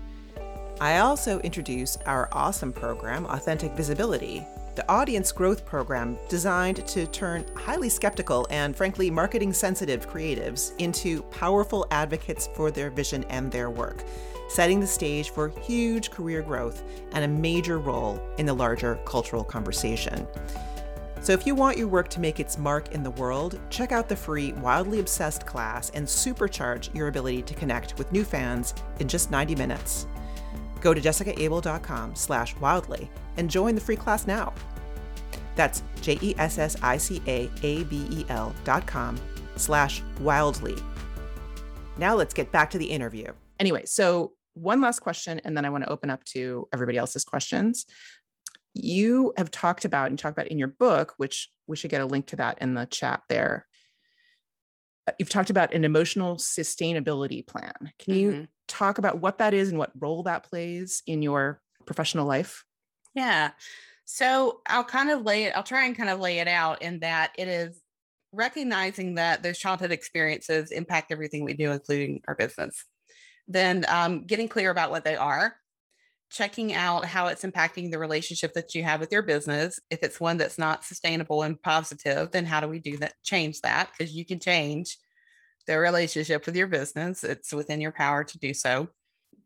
I also introduce our awesome program, Authentic Visibility, the audience growth program designed to turn highly skeptical and frankly marketing sensitive creatives into powerful advocates for their vision and their work setting the stage for huge career growth and a major role in the larger cultural conversation. So, if you want your work to make its mark in the world, check out the free Wildly Obsessed class and supercharge your ability to connect with new fans in just 90 minutes. Go to jessicaabel.com slash wildly and join the free class now. That's J-E-S-S-I-C-A-A-B-E-L dot com slash wildly. Now let's get back to the interview. Anyway, so one last question, and then I want to open up to everybody else's questions. You have talked about and talked about in your book, which we should get a link to that in the chat there. Uh, you've talked about an emotional sustainability plan. Can you mm-hmm. talk about what that is and what role that plays in your professional life? Yeah. So I'll kind of lay it, I'll try and kind of lay it out in that it is recognizing that those childhood experiences impact everything we do, including our business then um, getting clear about what they are, checking out how it's impacting the relationship that you have with your business. If it's one that's not sustainable and positive, then how do we do that? Change that because you can change the relationship with your business. It's within your power to do so.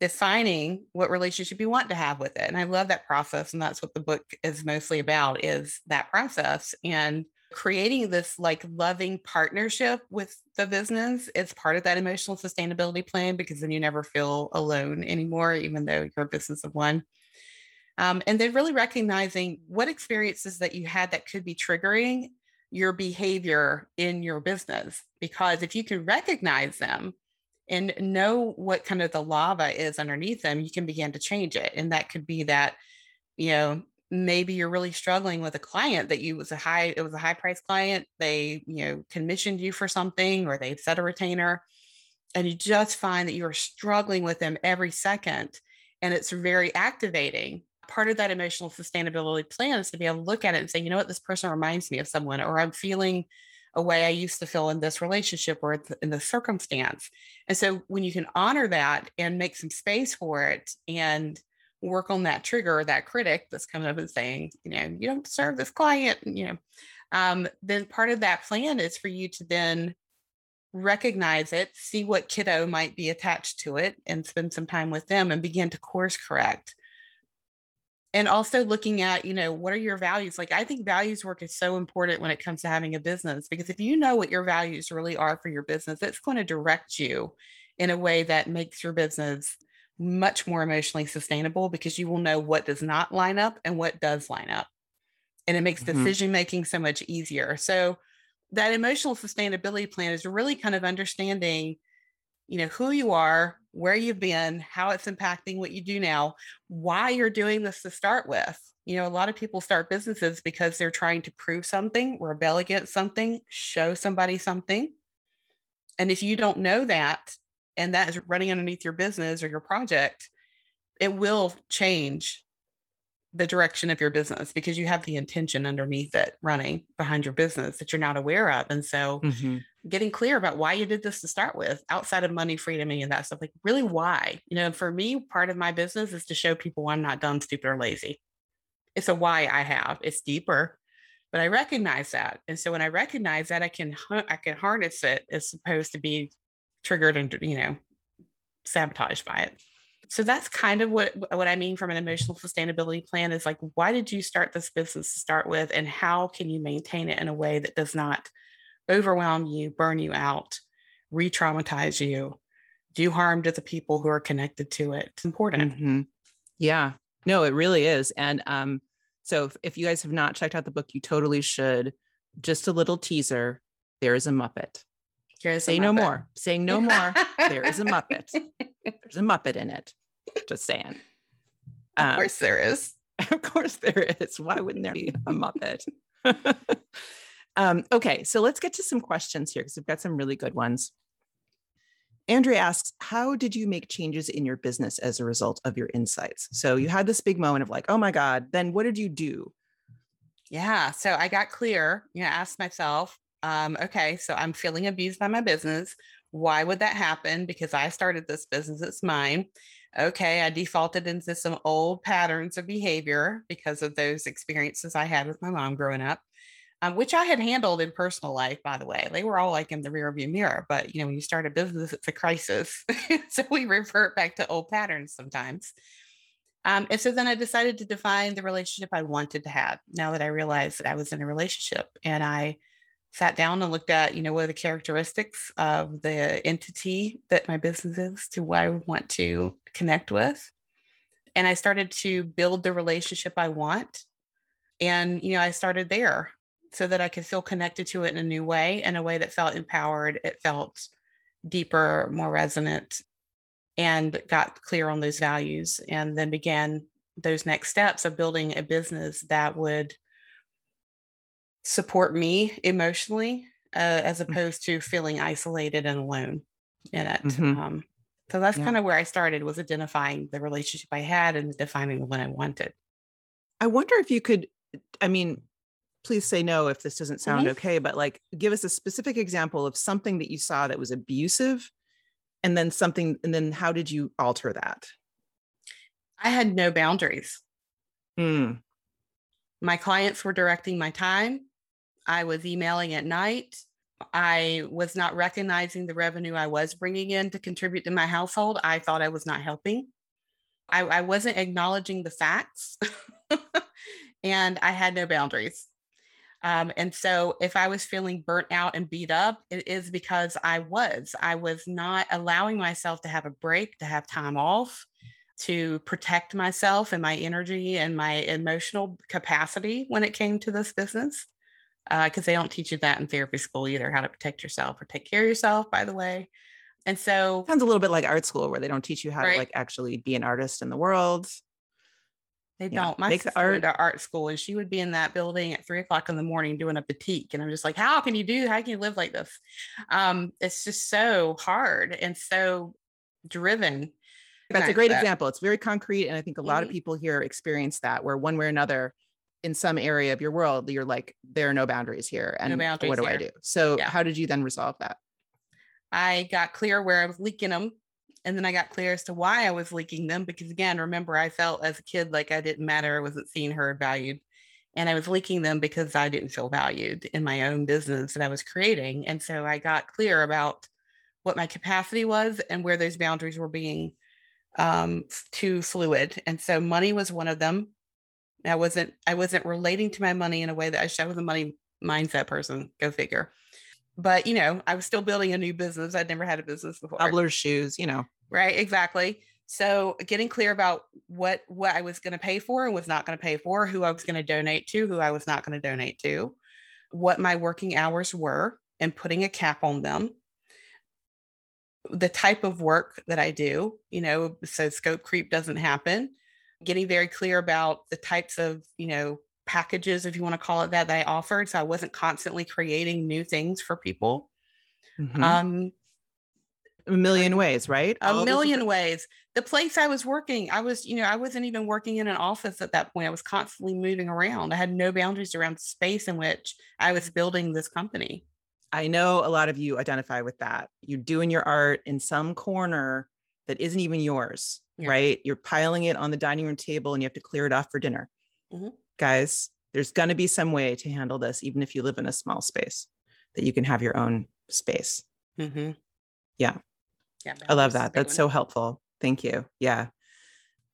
Defining what relationship you want to have with it. And I love that process. And that's what the book is mostly about is that process. And creating this like loving partnership with the business is part of that emotional sustainability plan because then you never feel alone anymore, even though you're a business of one. Um, and then really recognizing what experiences that you had that could be triggering your behavior in your business. Because if you can recognize them and know what kind of the lava is underneath them, you can begin to change it. And that could be that, you know, maybe you're really struggling with a client that you was a high it was a high price client they you know commissioned you for something or they've set a retainer and you just find that you're struggling with them every second and it's very activating part of that emotional sustainability plan is to be able to look at it and say you know what this person reminds me of someone or i'm feeling a way i used to feel in this relationship or in the circumstance and so when you can honor that and make some space for it and work on that trigger, that critic that's coming up and saying, you know, you don't serve this client, you know, um, then part of that plan is for you to then recognize it, see what kiddo might be attached to it, and spend some time with them and begin to course correct. And also looking at, you know, what are your values? Like, I think values work is so important when it comes to having a business because if you know what your values really are for your business, it's going to direct you in a way that makes your business much more emotionally sustainable because you will know what does not line up and what does line up. And it makes mm-hmm. decision making so much easier. So, that emotional sustainability plan is really kind of understanding you know who you are where you've been how it's impacting what you do now why you're doing this to start with. You know a lot of people start businesses because they're trying to prove something rebel against something show somebody something. And if you don't know that and that is running underneath your business or your project it will change the direction of your business because you have the intention underneath it running behind your business that you're not aware of. And so mm-hmm. getting clear about why you did this to start with outside of money, freedom, and that stuff, like really why, you know, for me, part of my business is to show people I'm not dumb, stupid, or lazy. It's a why I have. It's deeper, but I recognize that. And so when I recognize that, I can I can harness it as opposed to be triggered and you know sabotaged by it so that's kind of what what I mean from an emotional sustainability plan is like why did you start this business to start with and how can you maintain it in a way that does not overwhelm you, burn you out, re-traumatize you, do harm to the people who are connected to it. It's important. Mm-hmm. Yeah. No, it really is. And um so if, if you guys have not checked out the book, you totally should. Just a little teaser. There is a Muppet. Here's Say no more. Saying no more. there is a Muppet. There's a Muppet in it. Just saying. Um, of course there is. Of course there is. Why wouldn't there be a Muppet? um, okay, so let's get to some questions here because we've got some really good ones. Andrea asks, How did you make changes in your business as a result of your insights? So you had this big moment of like, oh my God, then what did you do? Yeah. So I got clear, you know, asked myself, um, okay, so I'm feeling abused by my business. Why would that happen? Because I started this business, it's mine okay, I defaulted into some old patterns of behavior because of those experiences I had with my mom growing up, um, which I had handled in personal life, by the way. They were all like in the rearview mirror, but you know, when you start a business, it's a crisis. so we revert back to old patterns sometimes. Um, and so then I decided to define the relationship I wanted to have now that I realized that I was in a relationship and I sat down and looked at, you know, what are the characteristics of the entity that my business is to what I want to connect with. And I started to build the relationship I want. And, you know, I started there so that I could feel connected to it in a new way, in a way that felt empowered. It felt deeper, more resonant, and got clear on those values. And then began those next steps of building a business that would support me emotionally uh, as mm. opposed to feeling isolated and alone in it. Mm-hmm. Um, so that's yeah. kind of where I started was identifying the relationship I had and defining the one I wanted. I wonder if you could, I mean, please say no if this doesn't sound mm-hmm. okay, but like give us a specific example of something that you saw that was abusive and then something, and then how did you alter that? I had no boundaries. Mm. My clients were directing my time. I was emailing at night. I was not recognizing the revenue I was bringing in to contribute to my household. I thought I was not helping. I, I wasn't acknowledging the facts, and I had no boundaries. Um, and so, if I was feeling burnt out and beat up, it is because I was. I was not allowing myself to have a break, to have time off, to protect myself and my energy and my emotional capacity when it came to this business because uh, they don't teach you that in therapy school either how to protect yourself or take care of yourself by the way and so sounds a little bit like art school where they don't teach you how right? to like actually be an artist in the world they don't my make sister art. went to art school and she would be in that building at three o'clock in the morning doing a batik and i'm just like how can you do how can you live like this um it's just so hard and so driven that's a great that. example it's very concrete and i think a lot mm-hmm. of people here experience that where one way or another in some area of your world you're like there are no boundaries here and no boundaries what do here. i do so yeah. how did you then resolve that i got clear where i was leaking them And then I got clear as to why I was leaking them because, again, remember, I felt as a kid like I didn't matter, I wasn't seen, heard, valued. And I was leaking them because I didn't feel valued in my own business that I was creating. And so I got clear about what my capacity was and where those boundaries were being um, too fluid. And so money was one of them. I wasn't I wasn't relating to my money in a way that I, should, I was a money mindset person. Go figure. But you know, I was still building a new business. I'd never had a business before. Cobbler's shoes, you know. Right, exactly. So getting clear about what what I was going to pay for and was not going to pay for, who I was going to donate to, who I was not going to donate to, what my working hours were, and putting a cap on them. The type of work that I do, you know, so scope creep doesn't happen. Getting very clear about the types of, you know, packages, if you want to call it that, that I offered. So I wasn't constantly creating new things for people. Mm-hmm. Um, a million ways, right? A All million ways. The place I was working, I was, you know, I wasn't even working in an office at that point. I was constantly moving around. I had no boundaries around space in which I was building this company. I know a lot of you identify with that. You're doing your art in some corner that isn't even yours, yeah. right? You're piling it on the dining room table and you have to clear it off for dinner. Mm-hmm guys, there's going to be some way to handle this, even if you live in a small space, that you can have your own space. Mm-hmm. Yeah. Yeah. I love that. That's so helpful. Thank you. Yeah.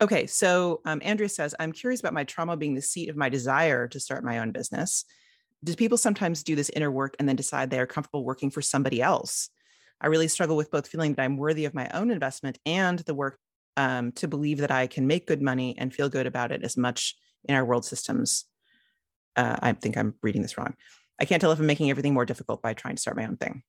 Okay. So um, Andrea says, I'm curious about my trauma being the seat of my desire to start my own business. Do people sometimes do this inner work and then decide they are comfortable working for somebody else? I really struggle with both feeling that I'm worthy of my own investment and the work um, to believe that I can make good money and feel good about it as much in our world systems. Uh, I think I'm reading this wrong. I can't tell if I'm making everything more difficult by trying to start my own thing.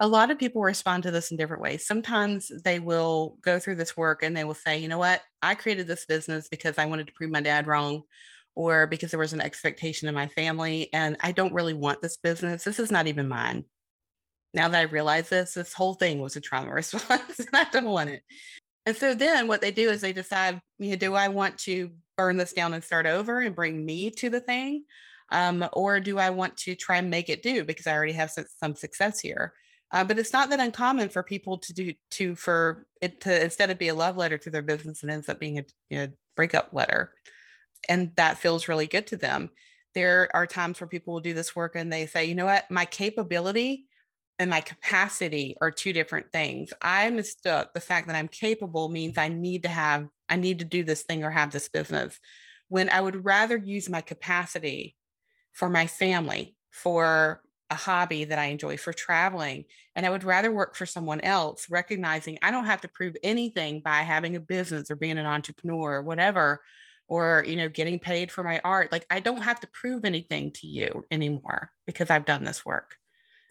A lot of people respond to this in different ways. Sometimes they will go through this work and they will say, you know what, I created this business because I wanted to prove my dad wrong or because there was an expectation in my family and I don't really want this business. This is not even mine. Now that I realize this, this whole thing was a trauma response and I don't want it. And so then what they do is they decide, you know, do I want to burn this down and start over and bring me to the thing? Um, or do I want to try and make it do because I already have some, some success here? Uh, but it's not that uncommon for people to do to for it to instead of be a love letter to their business, it ends up being a you know, breakup letter, and that feels really good to them. There are times where people will do this work and they say, you know what, my capability and my capacity are two different things. I mistook the fact that I'm capable means I need to have I need to do this thing or have this business when I would rather use my capacity for my family, for a hobby that I enjoy, for traveling. And I would rather work for someone else, recognizing I don't have to prove anything by having a business or being an entrepreneur or whatever, or, you know, getting paid for my art. Like I don't have to prove anything to you anymore because I've done this work.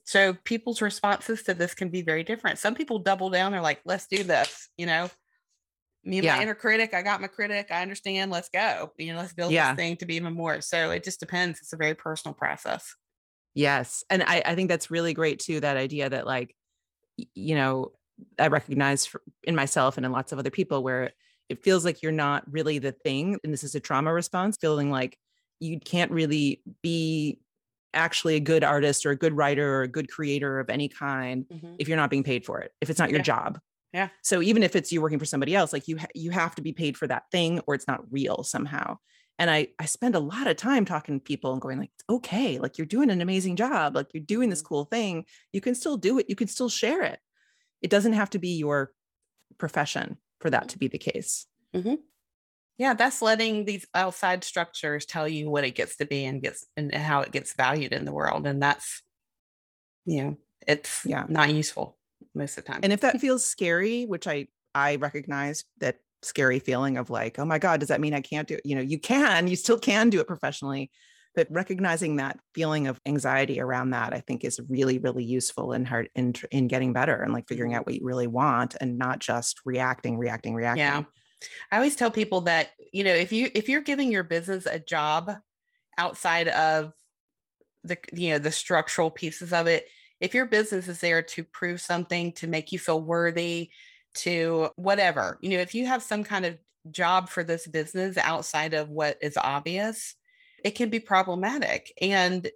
So people's responses to this can be very different. Some people double down, they're like, let's do this, you know, me and yeah. my inner critic, I got my critic. I understand. Let's go. You know, let's build yeah. this thing to be even more. So it just depends. It's a very personal process. Yes. And I, I think that's really great too. That idea that like, you know, I recognize in myself and in lots of other people where it feels like you're not really the thing. And this is a trauma response, feeling like you can't really be actually a good artist or a good writer or a good creator of any kind mm-hmm. if you're not being paid for it, if it's not your yeah. job. Yeah. So even if it's you working for somebody else, like you ha- you have to be paid for that thing or it's not real somehow. And I I spend a lot of time talking to people and going like, okay, like you're doing an amazing job, like you're doing this mm-hmm. cool thing. You can still do it. You can still share it. It doesn't have to be your profession for that mm-hmm. to be the case. Mm-hmm. Yeah, that's letting these outside structures tell you what it gets to be and gets and how it gets valued in the world, and that's you know it's yeah not useful most of the time. And if that feels scary, which I I recognize that scary feeling of like, oh my God, does that mean I can't do it? You know, you can, you still can do it professionally. But recognizing that feeling of anxiety around that, I think is really, really useful in hard in in getting better and like figuring mm-hmm. out what you really want and not just reacting, reacting, reacting. Yeah. I always tell people that, you know, if you if you're giving your business a job outside of the you know the structural pieces of it, if your business is there to prove something, to make you feel worthy, to whatever, you know, if you have some kind of job for this business outside of what is obvious, it can be problematic. And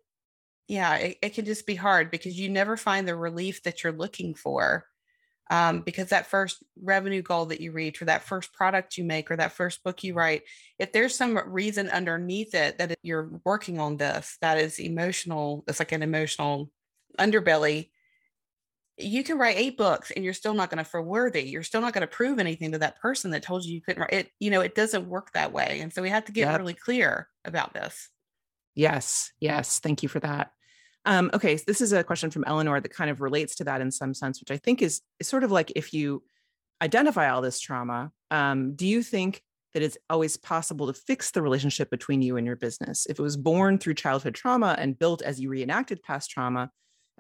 yeah, it, it can just be hard because you never find the relief that you're looking for Um, because that first revenue goal that you reach, or that first product you make, or that first book you write, if there's some reason underneath it that you're working on this, that is emotional, it's like an emotional underbelly, you can write eight books and you're still not going to feel worthy. You're still not going to prove anything to that person that told you you couldn't write it. You know, it doesn't work that way. And so we have to get yep. really clear about this. Yes. Yes. Thank you for that. Um, okay. So this is a question from Eleanor that kind of relates to that in some sense, which I think is, is sort of like if you identify all this trauma, um, do you think that it's always possible to fix the relationship between you and your business? If it was born through childhood trauma and built as you reenacted past trauma,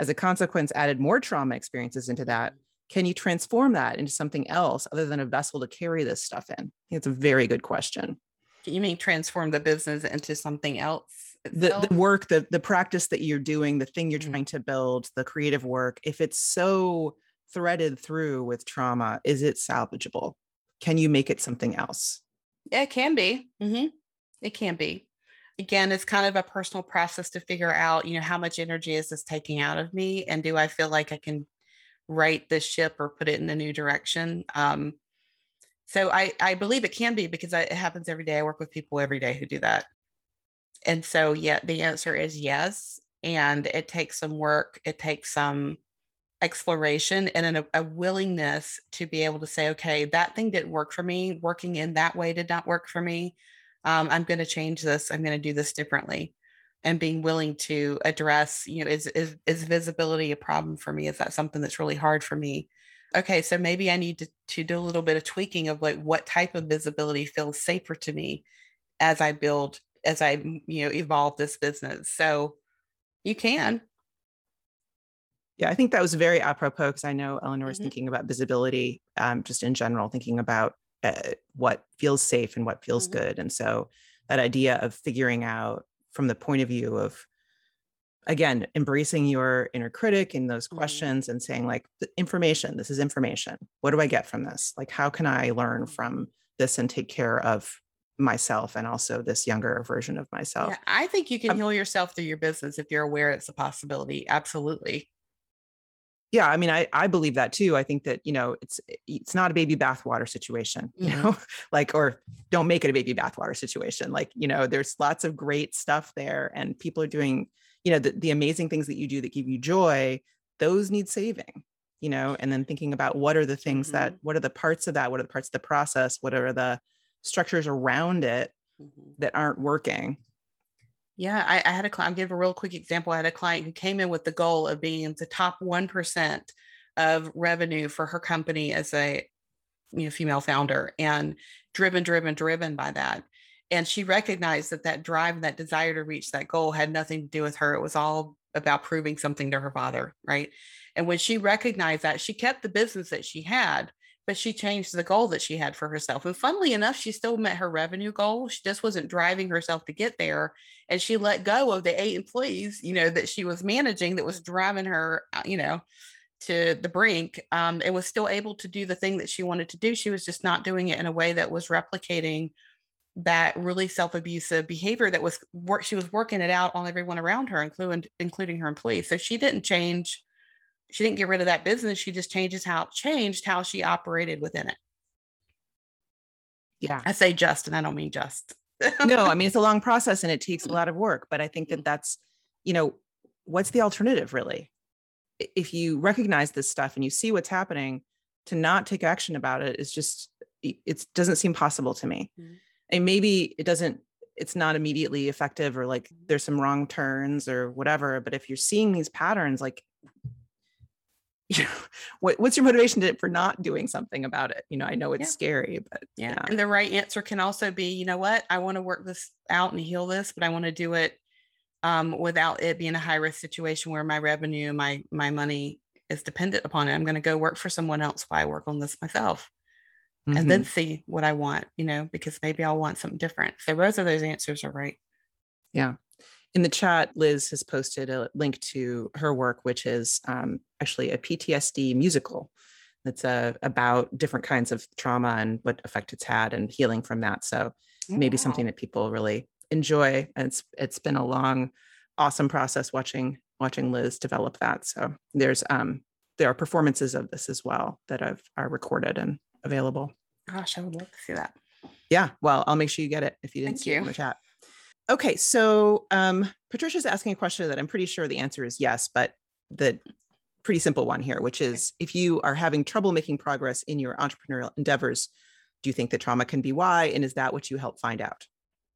as a consequence added more trauma experiences into that can you transform that into something else other than a vessel to carry this stuff in I think it's a very good question you mean transform the business into something else the, the work the the practice that you're doing the thing you're mm-hmm. trying to build the creative work if it's so threaded through with trauma is it salvageable? Can you make it something else? Yeah, it can be. Mm-hmm. it can be. Again it's kind of a personal process to figure out you know how much energy is this taking out of me and do i feel like i can right this ship or put it in a new direction? Um, so i i believe it can be because it happens every day. I work with people every day who do that and so yeah the answer is yes and it takes some work it takes some exploration and a, a willingness to be able to say okay that thing didn't work for me working in that way did not work for me. Um, i'm going to change this i'm going to do this differently. And being willing to address you know is, is is visibility a problem for me? Is that something that's really hard for me? Okay so maybe i need to, to do a little bit of tweaking of like what type of visibility feels safer to me as i build as i you know evolve this business so you can yeah i think that was very apropos because i know eleanor is mm-hmm. thinking about visibility um, just in general thinking about uh, what feels safe and what feels mm-hmm. good. And so that idea of figuring out from the point of view of again embracing your inner critic in those mm-hmm. questions and saying like information this is information what do i get from this like how can i learn mm-hmm. from this and take care of myself and also this younger version of myself. Yeah, i think you can um, heal yourself through your business if you're aware it's a possibility absolutely. Yeah i mean i i believe that too. I think that you know it's it's not a baby bathwater situation you mm-hmm. know like or don't make it a baby bathwater situation. Like you know there's lots of great stuff there and people are doing you know the, the amazing things that you do that give you joy those need saving you know and then thinking about what are the things mm-hmm. that what are the parts of that? What are the parts of the process? What are the structures around it mm-hmm. that aren't working yeah, I, I had a client, I'll give a real quick example. I had a client who came in with the goal of being the top 1% of revenue for her company as a you know female founder and driven driven driven by that and she recognized that that drive and that desire to reach that goal had nothing to do with her it was all about proving something to her father right and when she recognized that she kept the business that she had but she changed the goal that she had for herself. And funnily enough, she still met her revenue goal. She just wasn't driving herself to get there. And she let go of the eight employees, you know, that she was managing that was driving her, uh, you know, to the brink. Um, and was still able to do the thing that she wanted to do. She was just not doing it in a way that was replicating that really self-abusive behavior that was work she was working it out on everyone around her including including her employees so she didn't change she didn't get rid of that business. She just changes how changed how she operated within it. Yeah. I say just, and I don't mean just. no, I mean, it's a long process and it takes a mm. lot of work, but I think that mm. that's, you know, what's the alternative really? If you recognize this stuff and you see what's happening, to not take action about it is just, it doesn't seem possible to me. Mm-hmm. And maybe it doesn't, it's not immediately effective or like mm. there's some wrong turns or whatever. But if you're seeing these patterns, like you know, what, what's your motivation to, for not doing something about it? You know, I know it's yeah. scary, but yeah. yeah. And the right answer can also be, you know what, I want to work this out and heal this, but I want to do it um, without it being a high risk situation where my revenue, my my money is dependent upon it. I'm going to go work for someone else while I work on this myself. Mm-hmm. And then mm-hmm. see what I want, you know, because maybe I'll want something different. So both of those answers are right. Yeah in the chat, Liz has posted a link to her work, which is um, actually a PTSD musical that's uh, about different kinds of trauma and what effect it's had and healing from that. So oh, maybe something that people really enjoy. And it's it's been a long, awesome process watching watching Liz develop that. So there's um there are performances of this as well that have, are recorded and available. Gosh, I would love to see that. Yeah, well, I'll make sure you get it if you didn't Thank see it in the chat. Okay, so um, Patricia's asking a question that I'm pretty sure the answer is yes, but the pretty simple one here, which is if you are having trouble making progress in your entrepreneurial endeavors, do you think that trauma can be why? And is that what you help find out?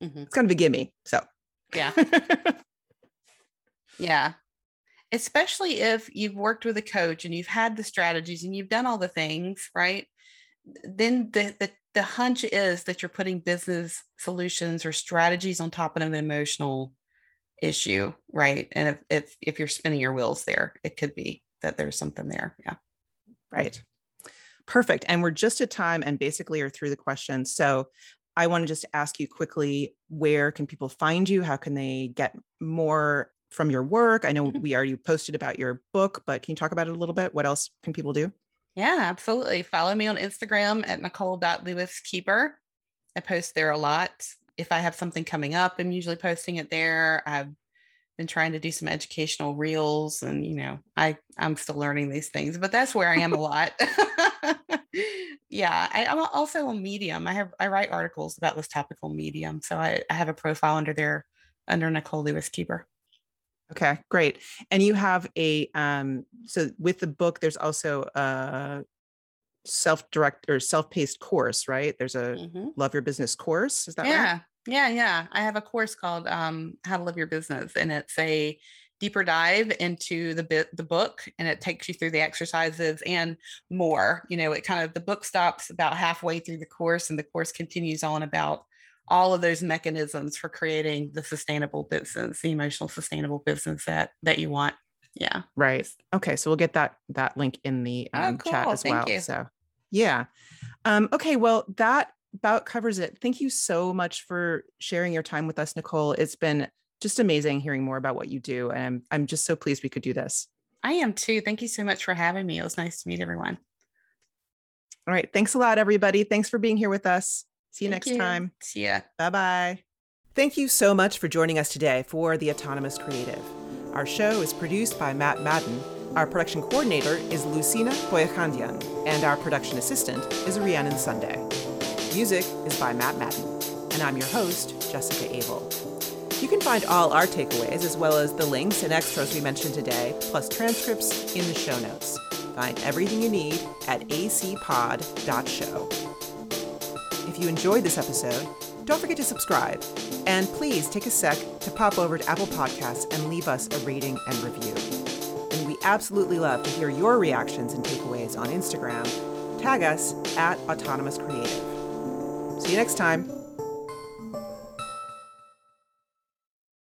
Mhm. It's kind of a gimme. So, Yeah. Yeah. Especially if you've worked with a coach and you've had the strategies and you've done all the things, right? Then the the, the hunch is that you're putting business solutions or strategies on top of an emotional issue, right? And if if, if you're spinning your wheels there, it could be that there's something there. Yeah. Right. Perfect. And we're just at time and basically are through the questions. So I want to just ask you quickly where can people find you? How can they get more from your work? I know Mhm. we already posted about your book, but can you talk about it a little bit? What else can people do? Yeah, absolutely. Follow me on Instagram at nicole.lewiskeeber. I post there a lot. If I have something coming up, I'm usually posting it there. I've been trying to do some educational reels and you know, I I'm still learning these things, but that's where I am a lot. yeah, I, I'm also on Medium. I have I write articles about this topical medium. So I, I have a profile under there under Nicole Lewis Keeber. Okay, great. And you have a um so with the book there's also a self-direct or self-paced course, right? There's a Mhm. love your business course, is that right? Yeah, yeah, yeah. I have a course called um, "How to Love Your Business," and it's a deeper dive into the bit the book, and it takes you through the exercises and more. You know, it kind of the book stops about halfway through the course, and the course continues on about all of those mechanisms for creating the sustainable business, the emotional sustainable business that that you want. Yeah. Right. Okay. So we'll get that that link in the Oh, um, chat as Thank well. you. So yeah. Um, okay. Well, that about covers it. Thank you so much for sharing your time with us, Nicole. It's been just amazing hearing more about what you do, and I'm I'm just so pleased we could do this. I am too. Thank you so much for having me. It was nice to meet everyone. All right. Thanks a lot, everybody. Thanks for being here with us. See you Thank next time. See ya. Bye bye. Thank you so much for joining us today for The Autonomous Creative. Our show is produced by Matt Madden. Our production coordinator is Lucina Boyakandian, and our production assistant is Rhiannon Sunday. Music is by Matt Madden, and I'm your host, Jessica Abel. You can find all our takeaways as well as the links and extras we mentioned today, plus transcripts in the show notes. Find everything you need at acpod.show. If you enjoyed this episode, don't forget to subscribe. And please take a sec to pop over to Apple Podcasts and leave us a rating and review. And we absolutely love to hear your reactions and takeaways on Instagram. Tag us at Autonomous Creative. See you next time.